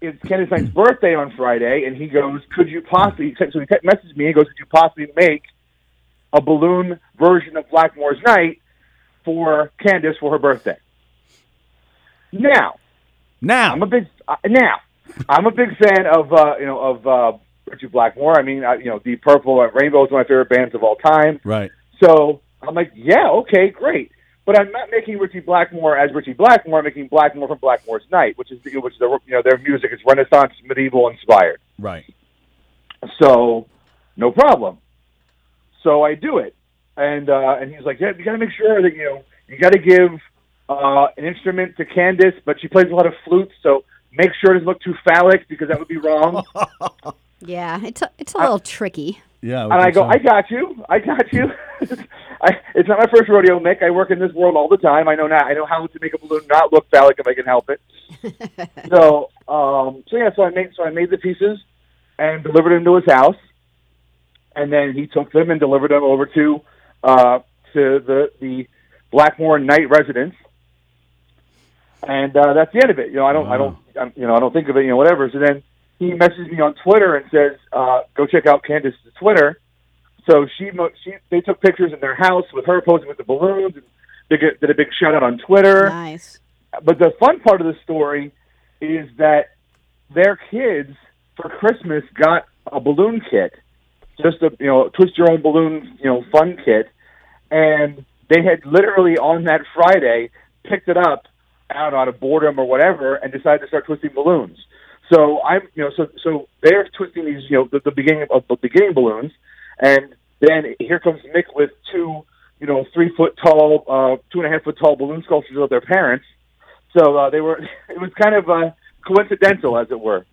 it's Candice Night's birthday on Friday, and he goes, "Could you possibly?" So he messaged me. He goes, "Could you possibly make a balloon version of Blackmore's Night for Candice for her birthday?" Now, now. I'm a big uh, now. I'm a big fan of uh, you know of uh, Ritchie Blackmore. I mean, uh, you know, Deep Purple, uh, Rainbow is one of my favorite bands of all time. right. So I'm like, yeah, okay, great. But I'm not making Ritchie Blackmore as Ritchie Blackmore. I'm making Blackmore from Blackmore's Night, which is which is you know their music is Renaissance medieval inspired. Right. So no problem. So I do it, and uh, and he's like, yeah, you got to make sure that you know you got to give uh, an instrument to Candice, but she plays a lot of flutes, so make sure it doesn't look too phallic because that would be wrong. *laughs* Yeah. It's a, it's a little tricky. Yeah. And I go, I got you. I got you. *laughs* I, it's not my first rodeo, Mick. I work in this world all the time. I know now. I know how to make a balloon not look phallic if I can help it. *laughs* so, um, so yeah. So I made so I made the pieces and delivered them to his house, and then he took them and delivered them over to uh, to the the Blackmore Night residence. And uh, that's the end of it. You know, I don't, I don't, I'm, you know, I don't think of it. You know, whatever. So then he messages me on Twitter and says, uh, "Go check out Candice's Twitter." So she, mo- she, they took pictures in their house with her posing with the balloons, and they get, did a big shout out on Twitter. Nice. But the fun part of the story is that their kids for Christmas got a balloon kit, just a you know twist your own balloon you know fun kit, and they had literally on that Friday picked it up out out of boredom or whatever, and decided to start twisting balloons. So I'm you know so so they're twisting these you know the, the beginning of the beginning balloons, and then here comes Mick with two you know three foot tall, uh, two and a half foot tall balloon sculptures of their parents. So uh, they were *laughs* it was kind of uh, coincidental, as it were.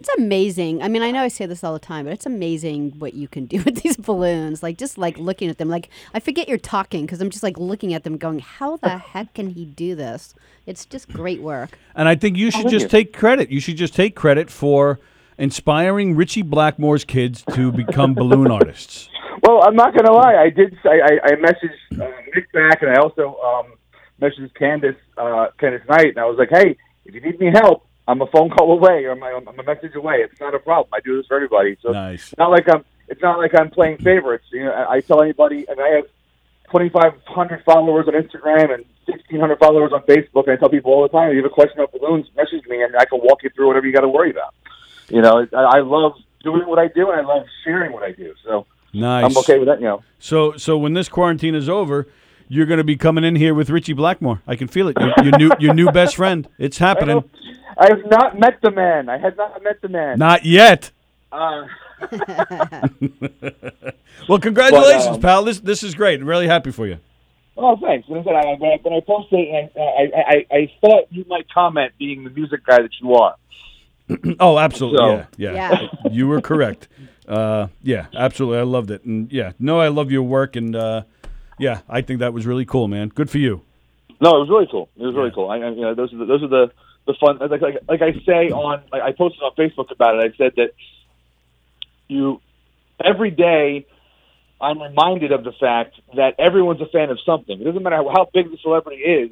It's amazing. I mean, I know I say this all the time, but it's amazing what you can do *laughs* with these balloons. Like just like looking at them, like I forget you're talking because I'm just like looking at them, going, "How the heck can he do this?" It's just great work. And I think you should just you. take credit. You should just take credit for inspiring Ritchie Blackmore's kids to become balloon *laughs* artists. Well, I'm not going to lie. I did. I, I, I messaged uh, Mick back, and I also um, messaged Candice, uh, Candice Night, and I was like, "Hey, if you need me help, I'm a phone call away, or I'm, I'm a message away. It's not a problem. I do this for everybody. So Nice. it's not like I'm. It's not like I'm playing favorites. You know, I, I tell anybody, and I have 2,500 followers on Instagram and 1,600 followers on Facebook, and I tell people all the time, if you have a question about balloons, message me, and I can walk you through whatever you got to worry about. You know, I, I love doing what I do, and I love sharing what I do. So Nice. I'm okay with that. You know. So, so when this quarantine is over, you're going to be coming in here with Ritchie Blackmore. I can feel it. Your, your new, your new best friend. It's happening. I have not met the man. I have not met the man. Not yet. Uh, *laughs* Well, congratulations, But, um, pal. This, this is great. I'm really happy for you. oh, thanks. When I said I, when I, when I posted I, I, I, I thought you might comment, being the music guy that you are. *clears throat* Oh, absolutely. So- yeah, yeah. Yeah. you were correct. Uh, yeah, absolutely. I loved it. And yeah, no, I love your work. And uh, yeah, I think that was really cool, man. Good for you. No, it was really cool. It was really Yeah. cool. I, I, you know, those are the, those are the the fun. Like like, like I say on, like I posted on Facebook about it. I said that you every day. I'm reminded of the fact that everyone's a fan of something. It doesn't matter how, how big the celebrity is;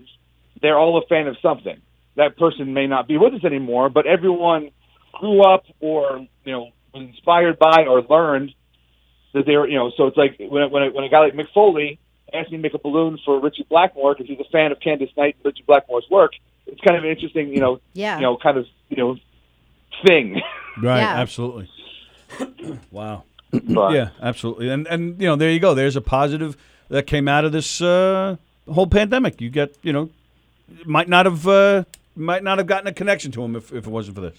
they're all a fan of something. That person may not be with us anymore, but everyone grew up or you know was inspired by or learned that they were you know. So it's like when when a, when a guy like Mick Foley asked me to make a balloon for Ritchie Blackmore because he's a fan of Candice Night and Ritchie Blackmore's work. It's kind of an interesting you know Yeah. you know kind of you know thing. *laughs* Right, Yeah. absolutely. *coughs* wow. But, Yeah, absolutely. And and you know, there you go. There's a positive that came out of this uh, whole pandemic. You get, you know, might not have uh, might not have gotten a connection to him if, if it wasn't for this.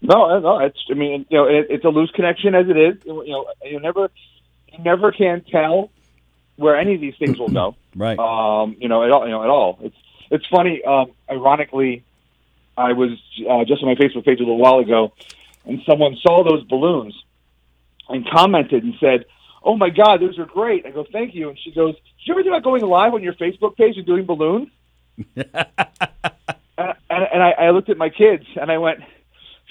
No, no, it's. I mean, you know, it, it's a loose connection as it is. You know, you never, you never can tell where any of these things will go. *clears throat* Right. Um, you know, at all. You know, at all. It's it's funny. Um, ironically, I was uh, just on my Facebook page a little while ago, and someone saw those balloons and commented and said, "Oh my God, those are great." I go, "Thank you," and she goes, "Did you ever think about going live on your Facebook page and doing balloons?" *laughs* and and, and I, I looked at my kids and I went,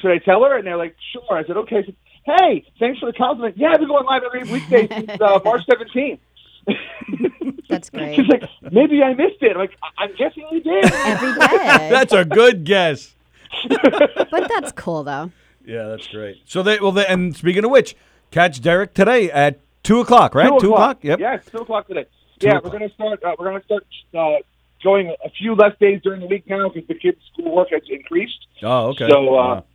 "Should I tell her?" And they're like, "Sure." I said, "Okay." I said, hey, thanks for the compliment. Yeah, I've been going live every weekday since uh, March 17th. *laughs* That's great. She's like, maybe I missed it. I'm like, "I- I'm guessing you did. Every *laughs* day. That's a good guess. *laughs* but that's cool though. Yeah, that's great. So they well, they, and speaking of which, catch Derek today at two o'clock, right? Two o'clock. Yep. Yes, two o'clock today. Two yeah, o'clock. we're gonna start. Uh, we're gonna start uh, going a few less days during the week now because the kids' schoolwork has increased. Oh, okay. So, uh, Wow.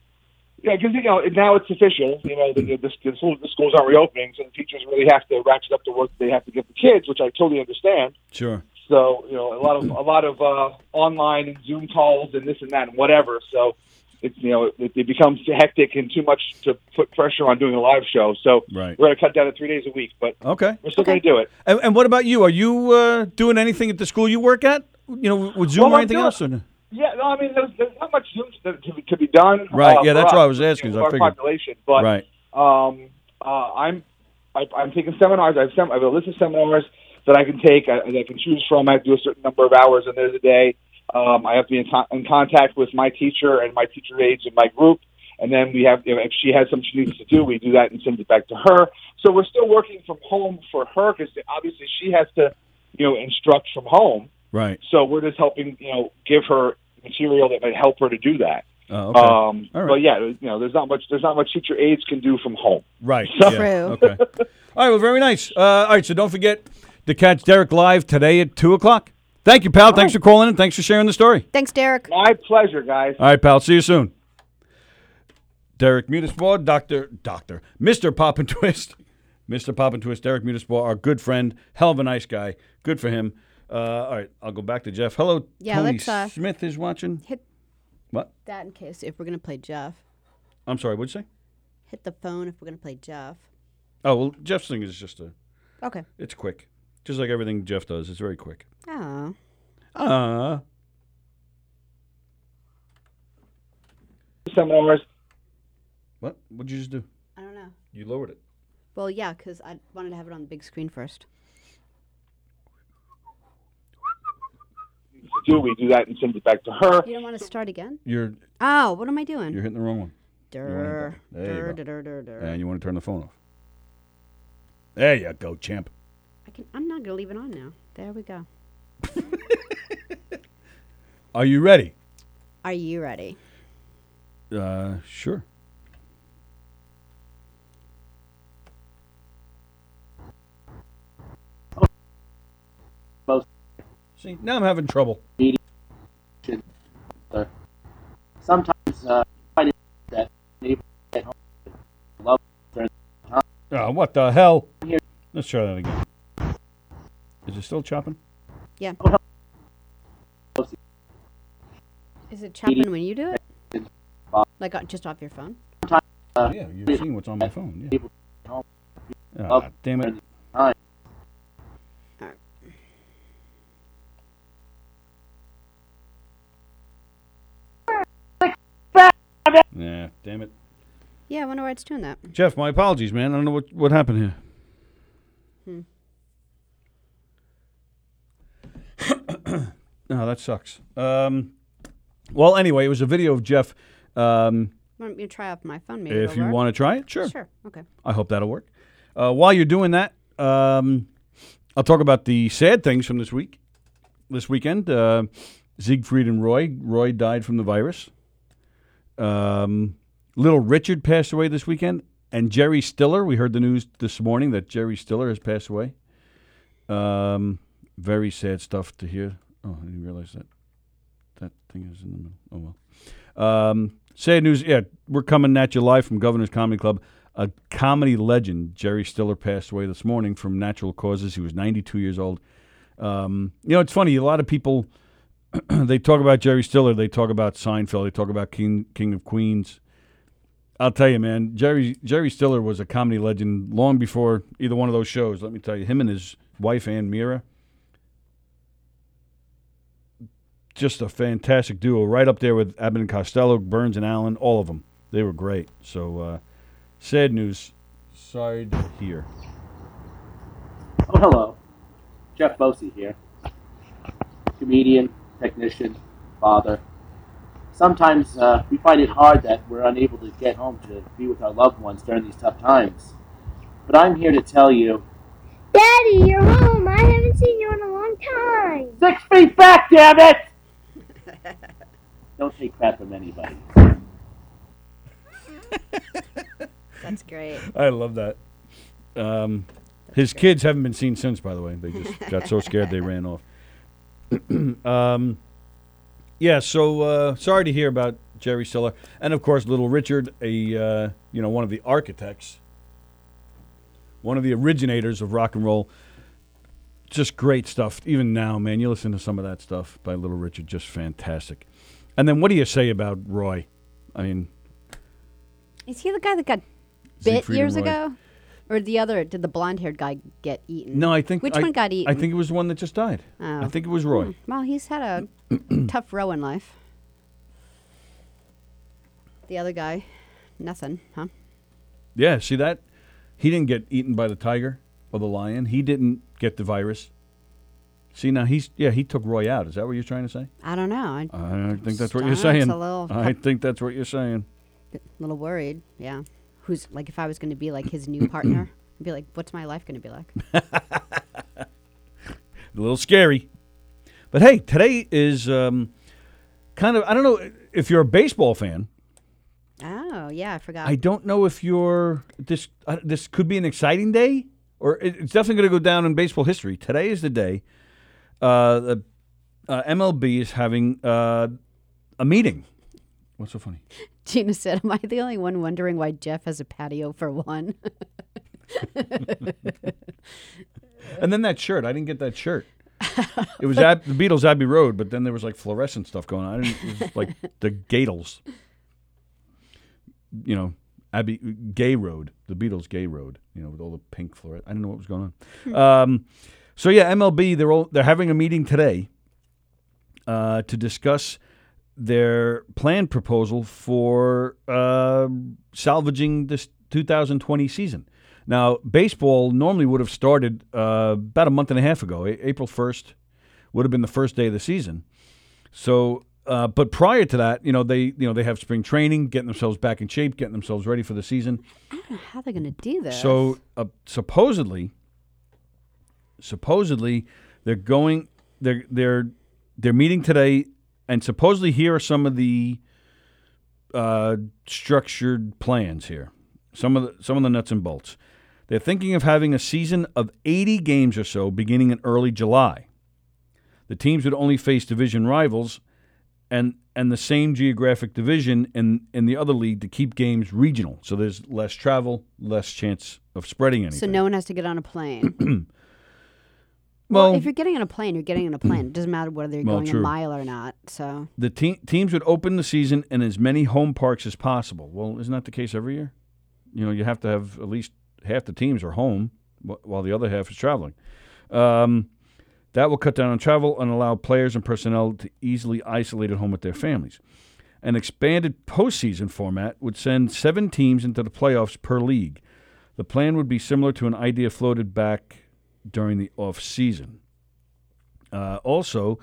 Yeah, because you know now it's official. You know the, the, the, school, the schools aren't reopening, so the teachers really have to ratchet up the work that they have to give the kids, which I totally understand. sure. So you know a lot of a lot of uh, online and Zoom calls and this and that and whatever. So it's you know it, it becomes hectic and too much to put pressure on doing a live show. So Right. we're going to cut down to three days a week, but Okay. we're still Okay. going to do it. And, and what about you? Are you uh, doing anything at the school you work at? You know, with Zoom Well, or anything doing- else? Or no? Yeah, no, I mean there's, there's not much Zoom to, to, to be done. Right, uh, yeah, that's us, what I was asking, I figured. population, but right. um, uh, I'm I, I'm taking seminars. I have, sem- I have a list of seminars that I can take. I, that I can choose from. I have to do a certain number of hours in there a day. Um, I have to be in, to- in contact with my teacher and my teacher aides in my group. And then we have, you know, if she has something she needs to do, we do that and send it back to her. So we're still working from home for her because obviously she has to, you know, instruct from home. Right. So we're just helping, you know, give her material that might help her to do that. Oh, okay. Um, All right. But yeah, you know, there's not much. There's not much teacher aides can do from home. Right. So- yeah. True. Okay. *laughs* All right. Well, very nice. Uh, all right. So don't forget to catch Derek live today at two o'clock. Thank you, pal. Thanks for calling and Thanks for sharing the story. Thanks, Derek. My pleasure, guys. All right, pal. See you soon. Derek Mutisbaugh, Doctor, Doctor, Mister Pop and Twist, *laughs* Mister Pop and Twist. Derek Mutisbaugh, our good friend, hell of a nice guy. Good for him. Uh, all right, I'll go back to Jeff. Hello, Yeah, Tony let's, uh, Smith is watching. Hit What? that in case if we're gonna play Jeff. I'm sorry. What'd you say? Hit the phone if we're gonna play Jeff. Oh well, Jeff's thing is just a. Okay. It's quick, just like everything Jeff does. It's very quick. Oh. Uh Seminars. what? What'd you just do? I don't know. You lowered it. Well, yeah, because I wanted to have it on the big screen first. Do we do that and send it back to her? You don't want to start again? You're Oh, what am I doing? you're hitting the wrong one. Durr, There you durr, go. durr, durr, durr. And you want to turn the phone off. There you go, champ. I can. I'm not gonna leave it on now. There we go. *laughs* Are you ready? Are you ready? Uh, sure. See, now I'm having trouble. sometimes uh, I that neighbor at home love Oh, what the hell? Let's try that again. Is it still chopping? Yeah. Is it chopping when you do it? Like uh, just off your phone? Oh, yeah, you're seeing what's on my phone. Yeah. people at home Ah, damn it. Yeah, I wonder why it's doing that. Jeff, my apologies, man. I don't know what, what happened here. *coughs* no, that sucks. Um, Well, anyway, it was a video of Jeff. Um, Want me to try off my phone? Maybe if you work? want to try it, sure. Sure. Okay. I hope that'll work. Uh, while you're doing that, um, I'll talk about the sad things from this week. This weekend, uh, Siegfried and Roy. Roy died from the virus. Um, little Richard passed away this weekend, and Jerry Stiller. We heard the news this morning that Jerry Stiller has passed away. Um, very sad stuff to hear. Oh, I didn't realize that that thing is in the middle. Oh well. Um, sad news. Yeah, we're coming at you live from Governor's Comedy Club. A comedy legend, Jerry Stiller, passed away this morning from natural causes. He was 92 years old. Um, you know, it's funny. A lot of people *clears throat* they talk about Jerry Stiller. They talk about Seinfeld. They talk about King King of Queens. I'll tell you, man. Jerry Jerry Stiller was a comedy legend long before either one of those shows. Let me tell you, him and his wife Anne Meara, just a fantastic duo. Right up there with Abbott and Costello, Burns and Allen, all of them. They were great. So, uh, sad news. Sorry to hear. Oh, hello. Jeff Bosey here. Comedian, technician, father. Sometimes uh, we find it hard that we're unable to get home to be with our loved ones during these tough times. But I'm here to tell you Daddy, you're home. I haven't seen you in a long time. six feet back, damn it! *laughs* Don't take crap from anybody. That's great. I love that. Um, his kids haven't been seen since, by the way. They just got so scared they ran off. *clears throat* um, yeah, so uh, sorry to hear about Jerry Stiller, and of course, Little Richard, a uh, you know one of the architects, one of the originators of rock and roll. Just great stuff. Even now, man, you listen to some of that stuff by Little Richard, just fantastic. And then, what do you say about Roy? I mean, Is he the guy that got bit Siegfried years ago? Or the other, did the blonde haired guy get eaten? No, I think Which I- one got eaten? I think it was the one that just died. Oh. I think it was Roy. Hmm. Well, he's had a *clears throat* tough row in life. The other guy, nothing, huh? Yeah, see that? He didn't get eaten by the tiger or the lion. He didn't get the virus. See now he's yeah he took Roy out. Is that what you're trying to say? I don't know. I'm I think that's what you're don't know, it's saying. a little- I think that's what you're saying. a little worried. Yeah. Who's like, if I was going to be like his new partner, *clears throat* I'd be like, what's my life going to be like? *laughs* A little scary. But hey, today is um, kind of I don't know if you're a baseball fan. Oh, yeah, I forgot. I don't know if you're this. Uh, this could be an exciting day, or it, it's definitely going to go down in baseball history. Today is the day. Uh, the uh, MLB is having uh, a meeting. What's so funny? Gina said, Am I the only one wondering why Jeff has a patio for one? And then that shirt. I didn't get that shirt. It was at the Beatles Abbey Road, but then there was like fluorescent stuff going on. It was like the Gatels. You know, Abbey Gay Road, the Beatles Gay Road. You know, with all the pink fluorescent. I didn't know what was going on. Um, so yeah, MLB they're all, they're having a meeting today uh, to discuss their plan proposal for uh, salvaging this 2020 season. Now, baseball normally would have started uh, about a month and a half ago. A- April 1st would have been the first day of the season. So, uh, but prior to that, you know, they you know they have spring training, getting themselves back in shape, getting themselves ready for the season. I don't know how they're going to do this. So uh, supposedly, supposedly they're going they're they're they're meeting today, and supposedly here are some of the uh, structured plans here. Some of the some of the nuts and bolts. They're thinking of having a season of 80 games or so beginning in early July. The teams would only face division rivals and and the same geographic division in in the other league to keep games regional. So there's less travel, less chance of spreading anything. So no one has to get on a plane. *clears throat* well, well, if you're getting on a plane, you're getting on a plane. It doesn't matter whether you're Well, going true. a mile or not. So the te- teams would open the season in as many home parks as possible. Well, isn't that the case every year? You know, you have to have at least half the teams are home while the other half is traveling. Um, that will cut down on travel and allow players and personnel to easily isolate at home with their families. An expanded postseason format would send seven teams into the playoffs per league. The plan would be similar to an idea floated back during the off season. Uh, also,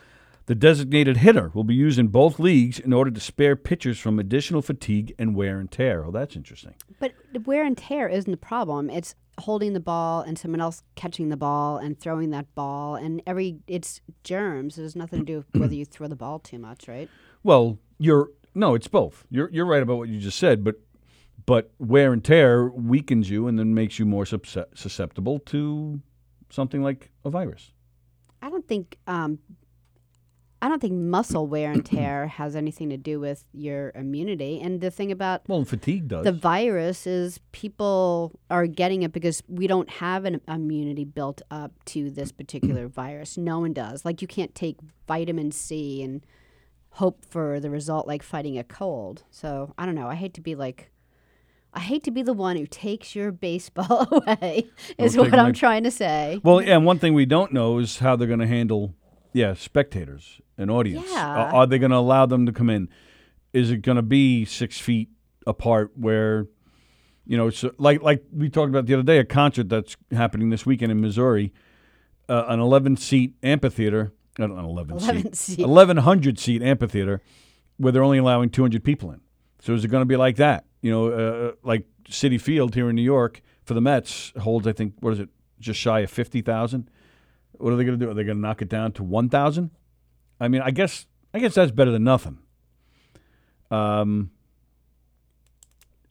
The designated hitter will be used in both leagues in order to spare pitchers from additional fatigue and wear and tear. Oh, that's interesting. But the wear and tear isn't the problem. It's holding the ball and someone else catching the ball and throwing that ball and every it's germs. It has nothing to do with whether you throw the ball too much, right? Well, you're no, it's both. You're you're right about what you just said, but but wear and tear weakens you and then makes you more susceptible to something like a virus. I don't think um, I don't think muscle wear and *clears throat* tear has anything to do with your immunity. And the thing about Well, fatigue does. the virus is people are getting it because we don't have an immunity built up to this particular *clears throat* virus. No one does. Like you can't take vitamin C and hope for the result like fighting a cold. So I don't know. I hate to be like. I hate to be the one who takes your baseball *laughs* away. Is what I'm my- trying to say. well, yeah, and one thing we don't know is how they're going to handle, yeah, spectators and audience. Yeah. Are, are they going to allow them to come in? Is it going to be six feet apart where, you know, so like like we talked about the other day, a concert that's happening this weekend in Missouri, uh, an 11 seat amphitheater, not an 11, 11 seat, seat. 1100 seat amphitheater, where they're only allowing 200 people in. So is it going to be like that? You know, uh, like Citi Field here in New York for the Mets holds, I think, what is it, just shy of 50,000? What are they going to do? Are they going to knock it down to 1,000? I mean, I guess I guess that's better than nothing. Um,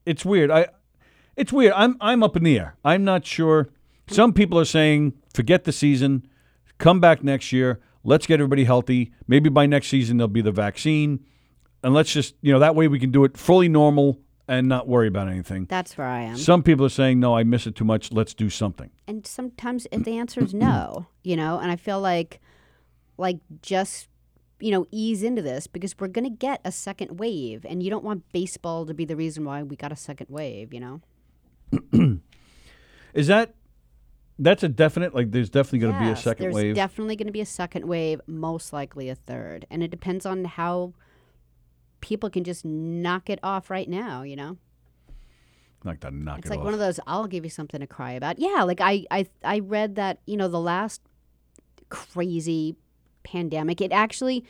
it's weird. I, it's weird. I'm I'm up in the air. I'm not sure. Some people are saying forget the season, come back next year. Let's get everybody healthy. Maybe by next season there'll be the vaccine, and let's just you know that way we can do it fully normal and not worry about anything. That's where I am. Some people are saying no, I miss it too much. Let's do something. and sometimes the answer is no *clears throat* you know and i feel like like just you know ease into this because we're going to get a second wave and you don't want baseball to be the reason why we got a second wave you know *clears throat* Is that that's a definite? Like, there's definitely going to be a Yes, second there's wave. definitely going to be a second wave most likely a third and it depends on how people can just knock it off right now you know? Like to knock it's it like off. one of those i'll give you something to cry about. Yeah like i i i read that you know the last crazy pandemic it actually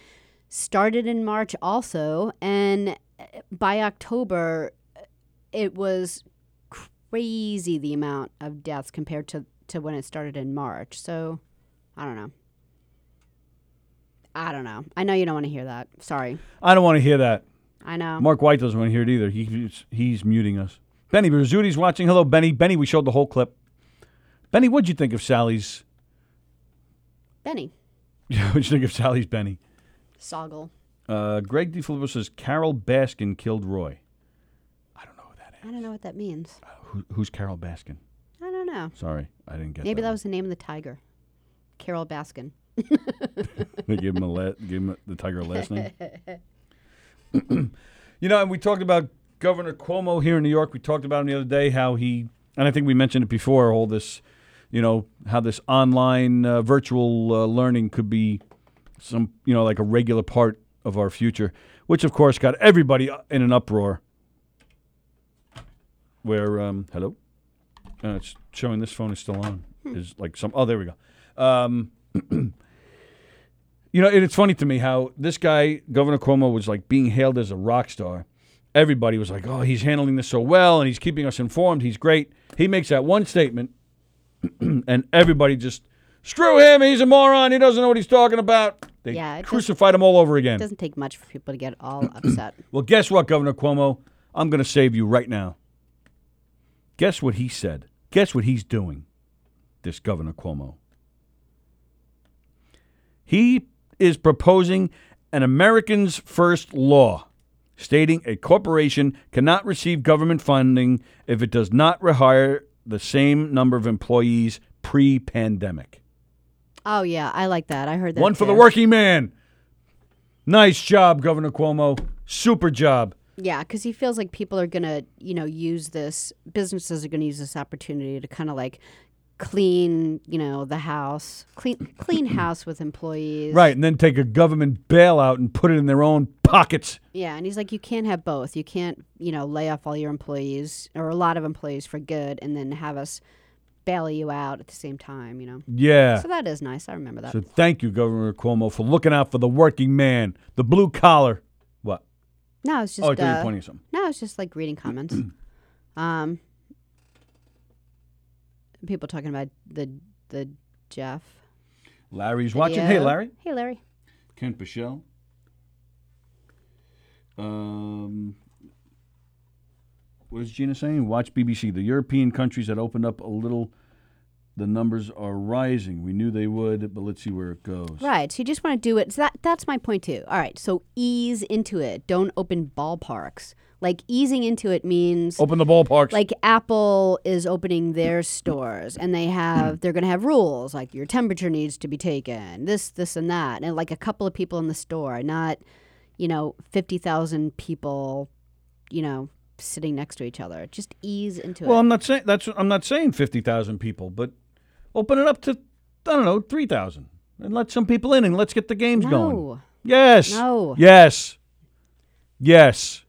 started in march also and uh, by october uh, it was crazy the amount of deaths compared to to when it started in march so i don't know i don't know i know you don't want to hear that sorry I don't want to hear that. i know Mark White doesn't want to hear it either. He's, he's muting us. Benny Berzuti's watching. Hello, Benny. Benny, we showed the whole clip. Benny, what'd you think of Sally's? benny Yeah, *laughs* what'd you think of Sally's Benny? soggle Uh, Greg DeFilippo says Carole Baskin killed Roy. I don't know who that is. i don't know what that means Who, who's Carole Baskin? i don't know Sorry, I didn't get Maybe that. that was the name of the tiger. Carole Baskin. They gave him a la- gave him the tiger a last name. *clears throat* you know, and we talked about Governor Cuomo here in New York. We talked about him the other day how he, and I think we mentioned it before. All this, you know, how this online uh, virtual uh, learning could be some, you know, like a regular part of our future. Which of course got everybody in an uproar. Where, um, hello, uh, it's showing this phone is still on. Is like some. Oh, there we go. Um, *clears throat* you know, it, it's funny to me how this guy, Governor Cuomo, was like being hailed as a rock star. Everybody was like, "Oh, he's handling this so well, and he's keeping us informed. He's great." He makes that one statement, *clears throat* and everybody just screw him. He's a moron. He doesn't know what he's talking about. They Yeah, crucified him all over again. It doesn't take much for people to get all *clears throat* upset. *clears throat* Well, guess what, Governor Cuomo? I'm going to save you right now. Guess what he said? Guess what he's doing, this Governor Cuomo? He is proposing an Americans First law, stating a corporation cannot receive government funding if it does not rehire the same number of employees pre pandemic. Oh yeah, I like that. I heard that. One for the working man. Nice job, Governor Cuomo. Super job. Yeah, because he feels like people are gonna, you know, use this. Businesses are gonna use this opportunity to kind of like clean, you know, the house, clean, clean house with employees. Right, and then take a government bailout and put it in their own pockets. Yeah, and he's like, you can't have both. You can't, you know, lay off all your employees or a lot of employees for good, and then have us bail you out at the same time. You know, Yeah. so that is nice. I remember that. So thank you, Governor Cuomo, for looking out for the working man, the blue collar. What? no, it's just. oh, I thought you were uh, pointing at something. No, it's just like reading comments. *clears throat* um, people talking about the the Jeff. Larry's watching. Hey. Larry. Hey, Larry. Kent Bichelle. Um, what is Gina saying? Watch BBC. The European countries that opened up a little, the numbers are rising. We knew they would, but let's see where it goes. Right. So you just want to do it. So that that's my point too. All right. So ease into it. Don't open ballparks. Like easing into it means Open the ballparks. like Apple is opening their stores and they have they're going to have rules like your temperature needs to be taken. This this and that. And like a couple of people in the store, not you know, 50,000 people, you know, sitting next to each other. Just ease into well, it. Well, I'm not saying that's. I'm not saying fifty thousand people, but open it up to I don't know three thousand and let some people in and let's get the games going. no. Yes. No. Yes. Yes.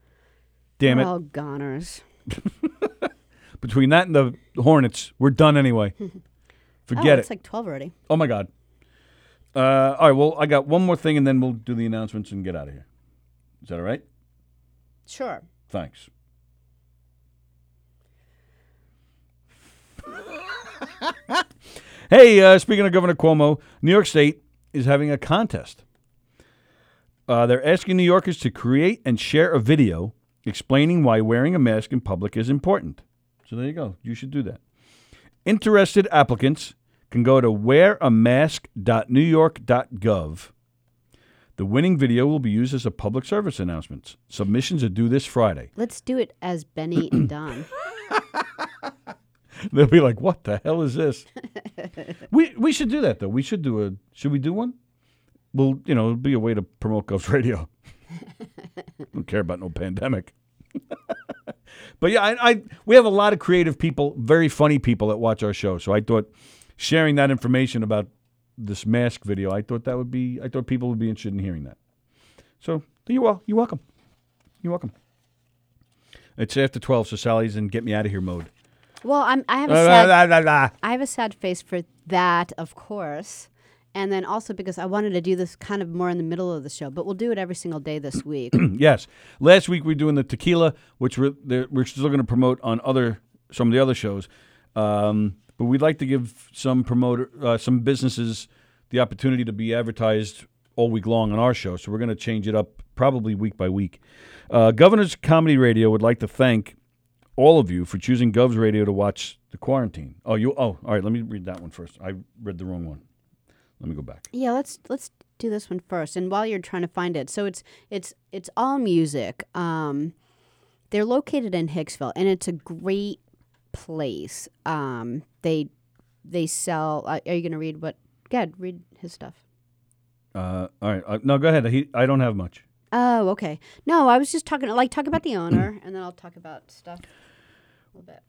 Damn We're it. all goners. *laughs* Between that and the Hornets, we're done anyway. *laughs* oh, Forget it's it. It's like 12 already. oh my God. Uh, all right. Well, I got one more thing, and then we'll do the announcements and get out of here. Is that all right? Sure. Thanks. *laughs* hey, uh, speaking of Governor Cuomo, New York State is having a contest. Uh, they're asking New Yorkers to create and share a video explaining why wearing a mask in public is important. So there you go. You should do that. Interested applicants can go to wearamask.newyork.gov. The winning video will be used as a public service announcement. Submissions are due this Friday. Let's do it as Benny and Don. *laughs* *laughs* They'll be like, "What the hell is this?" *laughs* we we should do that though. We should do a. Should we do one? Well, you know, it'll be a way to promote Gov's Radio. *laughs* Don't care about no pandemic. but yeah, I, I we have a lot of creative people, very funny people that watch our show. So I thought sharing that information about this mask video, I thought that would be. I thought people would be interested in hearing that. So you're well. You're welcome. You're welcome. It's after twelve, so Sallie's in get me out of here mode. Well, I'm, I have a sad. I have a sad face for that, of course. And then also because I wanted to do this kind of more in the middle of the show, but we'll do it every single day this week. *clears throat* Yes. Last week we were doing the tequila, which we're we're still going to promote on other some of the other shows. Um, but we'd like to give some promoter uh, some businesses the opportunity to be advertised all week long on our show. So we're going to change it up probably week by week. Uh, Governor's Comedy Radio would like to thank all of you for choosing Gov's Radio to watch the quarantine. Oh, you. Oh, all right. Let me read that one first. I read the wrong one. Let me go back. yeah, let's let's do this one first. And while you're trying to find it, so it's it's it's all music. Um, they're located in Hicksville, and it's a great place. Um, they they sell. Uh, are you going to read what? Good, read his stuff. Uh, all right. Uh, no, go ahead. He, I don't have much. Oh, okay. No, I was just talking like talk about the owner, and then I'll talk about stuff little bit.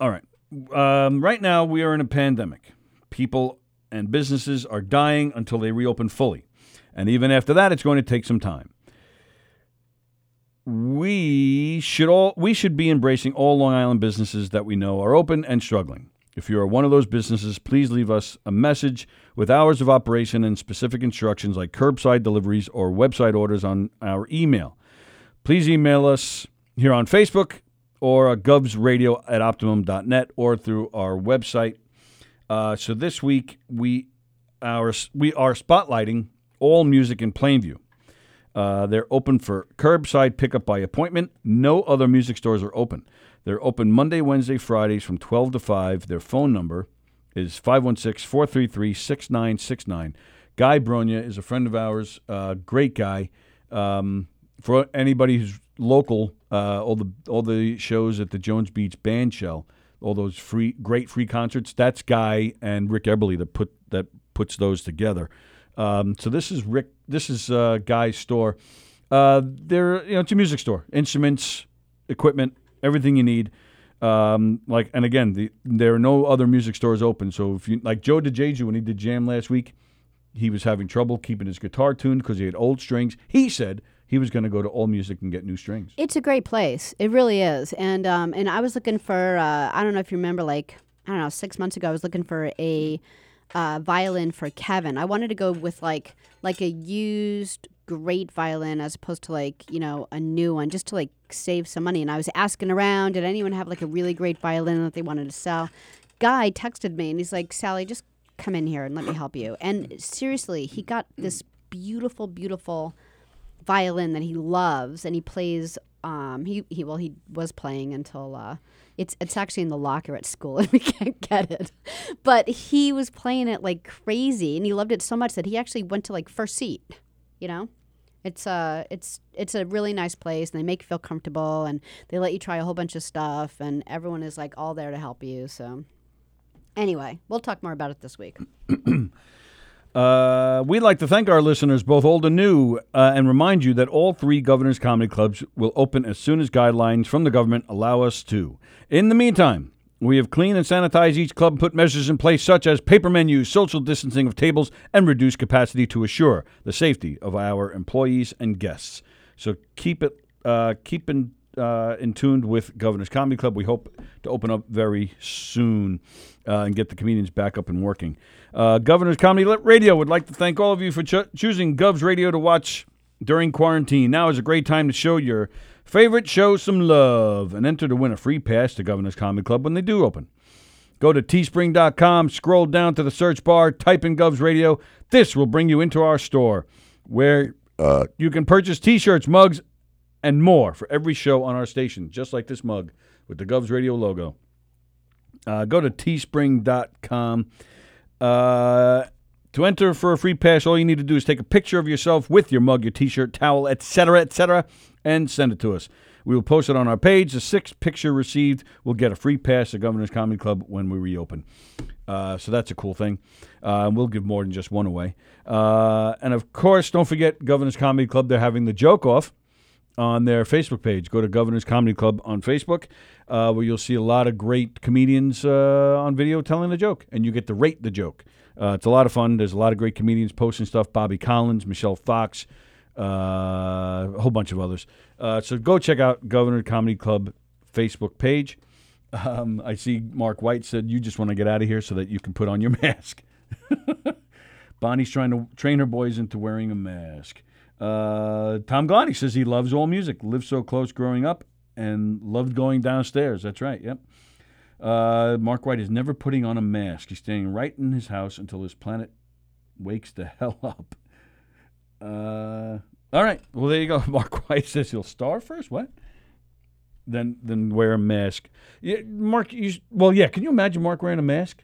All right. Um, right now, we are in a pandemic. People and businesses are dying until they reopen fully. And even after that, it's going to take some time. We should all we should be embracing all Long Island businesses that we know are open and struggling. If you are one of those businesses, please leave us a message with hours of operation and specific instructions like curbside deliveries or website orders on our email. Please email us here on Facebook or uh, govsradio at optimum.net or through our website. Uh, so this week we our we are spotlighting all music in Plainview. Uh, they're open for curbside pickup by appointment. No other music stores are open. They're open Monday, Wednesday, Fridays from 12 to 5. Their phone number is 516 433 6969. Guy Bronya is a friend of ours, uh, great guy. Um, for anybody who's local, uh, all the all the shows at the Jones Beach Band Shell, all those free great free concerts. That's Guy and Rick Eberly that put that puts those together. Um, so this is Rick. This is uh, Guy's store. Uh, they're you know it's a music store, instruments, equipment, everything you need. Um, like and again, the, there are no other music stores open. So if you like Joe DeJeju when he did Jam last week, he was having trouble keeping his guitar tuned because he had old strings. He said he was going to go to All Music and get new strings. It's a great place. It really is. And um, and I was looking for uh, I don't know if you remember like I don't know six months ago I was looking for a uh, violin for Kevin. I wanted to go with like like a used great violin as opposed to like you know a new one just to like save some money. And I was asking around, did anyone have like a really great violin that they wanted to sell? Guy texted me and he's like, Sallie, just come in here and let me help you. And seriously, he got this beautiful, beautiful violin that he loves and he plays um he, he well he was playing until uh it's it's actually in the locker at school *laughs* and we can't get it. But he was playing it like crazy and he loved it so much that he actually went to like first seat you know? It's uh it's it's a really nice place and they make you feel comfortable and they let you try a whole bunch of stuff and everyone is like all there to help you so. Anyway we'll talk more about it this week *clears throat* Uh, we'd like to thank our listeners, both old and new, uh, and remind you that all three Governors Comedy Clubs will open as soon as guidelines from the government allow us to. In the meantime, we have cleaned and sanitized each club and put measures in place such as paper menus, social distancing of tables, and reduced capacity to assure the safety of our employees and guests. So keep it, uh, keep in, uh, in tuned with Governor's Comedy Club. We hope to open up very soon uh, and get the comedians back up and working. Uh, Governor's Comedy Radio would like to thank all of you for cho- choosing Gov's Radio to watch during quarantine. Now is a great time to show your favorite show some love and enter to win a free pass to Governor's Comedy Club when they do open. Go to teespring.com, scroll down to the search bar, type in Gov's Radio. This will bring you into our store where uh, you can purchase t shirts, mugs, and more for every show on our station, just like this mug with the Gov's Radio logo. Uh, go to teespring.com. Uh, to enter for a free pass, all you need to do is take a picture of yourself with your mug, your t-shirt, towel, etc., etc., and send it to us. We will post it on our page. The sixth picture received will get a free pass to Governor's Comedy Club when we reopen. Uh, so that's a cool thing. Uh, we'll give more than just one away. Uh, and of course, don't forget Governor's Comedy Club. They're having the joke off on their Facebook page. Go to Governor's Comedy Club on Facebook, uh, where you'll see a lot of great comedians uh, on video telling the joke, and you get to rate the joke. Uh, it's a lot of fun. There's a lot of great comedians posting stuff. Bobby Collins, Michelle Fox, uh, a whole bunch of others. Uh, so go check out Governor Comedy Club Facebook page. Um, I see Mark White said you just want to get out of here so that you can put on your *laughs* mask. *laughs* Bonnie's trying to train her boys into wearing a mask. Uh, Tom Glotty says he loves all music, lived so close growing up, and loved going downstairs. That's right. Yep. Uh, Mark White is never putting on a mask. He's staying right in his house until his planet wakes the *laughs* hell up. Uh, all right. Well, there you go. *laughs* Mark White says he'll starve first. What? Then, then wear a mask. Yeah, Mark. You, well, yeah. Can you imagine Mark wearing a mask?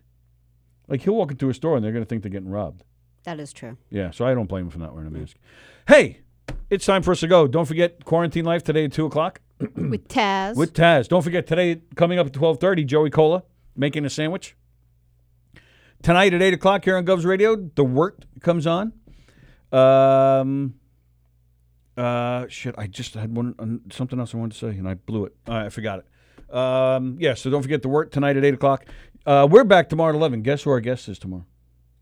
Like he'll walk into a store and they're going to think they're getting robbed. that is true Yeah, so I don't blame him for not wearing a mask. Hey, it's time for us to go. Don't forget quarantine life today at two o'clock *clears throat* with Taz with Taz. Don't forget today coming up at twelve thirty. Joey Kola making a sandwich. Tonight at eight o'clock here on Govs Radio, the Work comes on. Um. Uh, shit, I just had one something else I wanted to say and I blew it. Uh, I forgot it. Um, yeah, so don't forget the Work tonight at eight o'clock. Uh, we're back tomorrow at eleven. Guess who our guest is tomorrow?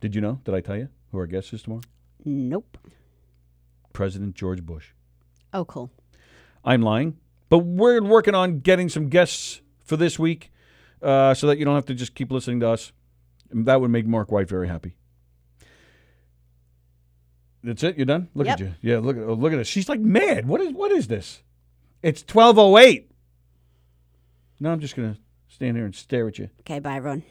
Did you know? Did I tell you who our guest is tomorrow? nope President George Bush. oh cool I'm lying, but we're working on getting some guests for this week, uh, so that you don't have to just keep listening to us. That would make Mark White very happy. That's it. You're done. Look at you. Yeah. Look at oh, look at this. She's like mad. What is what is this? It's twelve oh eight. No, I'm just gonna stand here and stare at you. okay bye everyone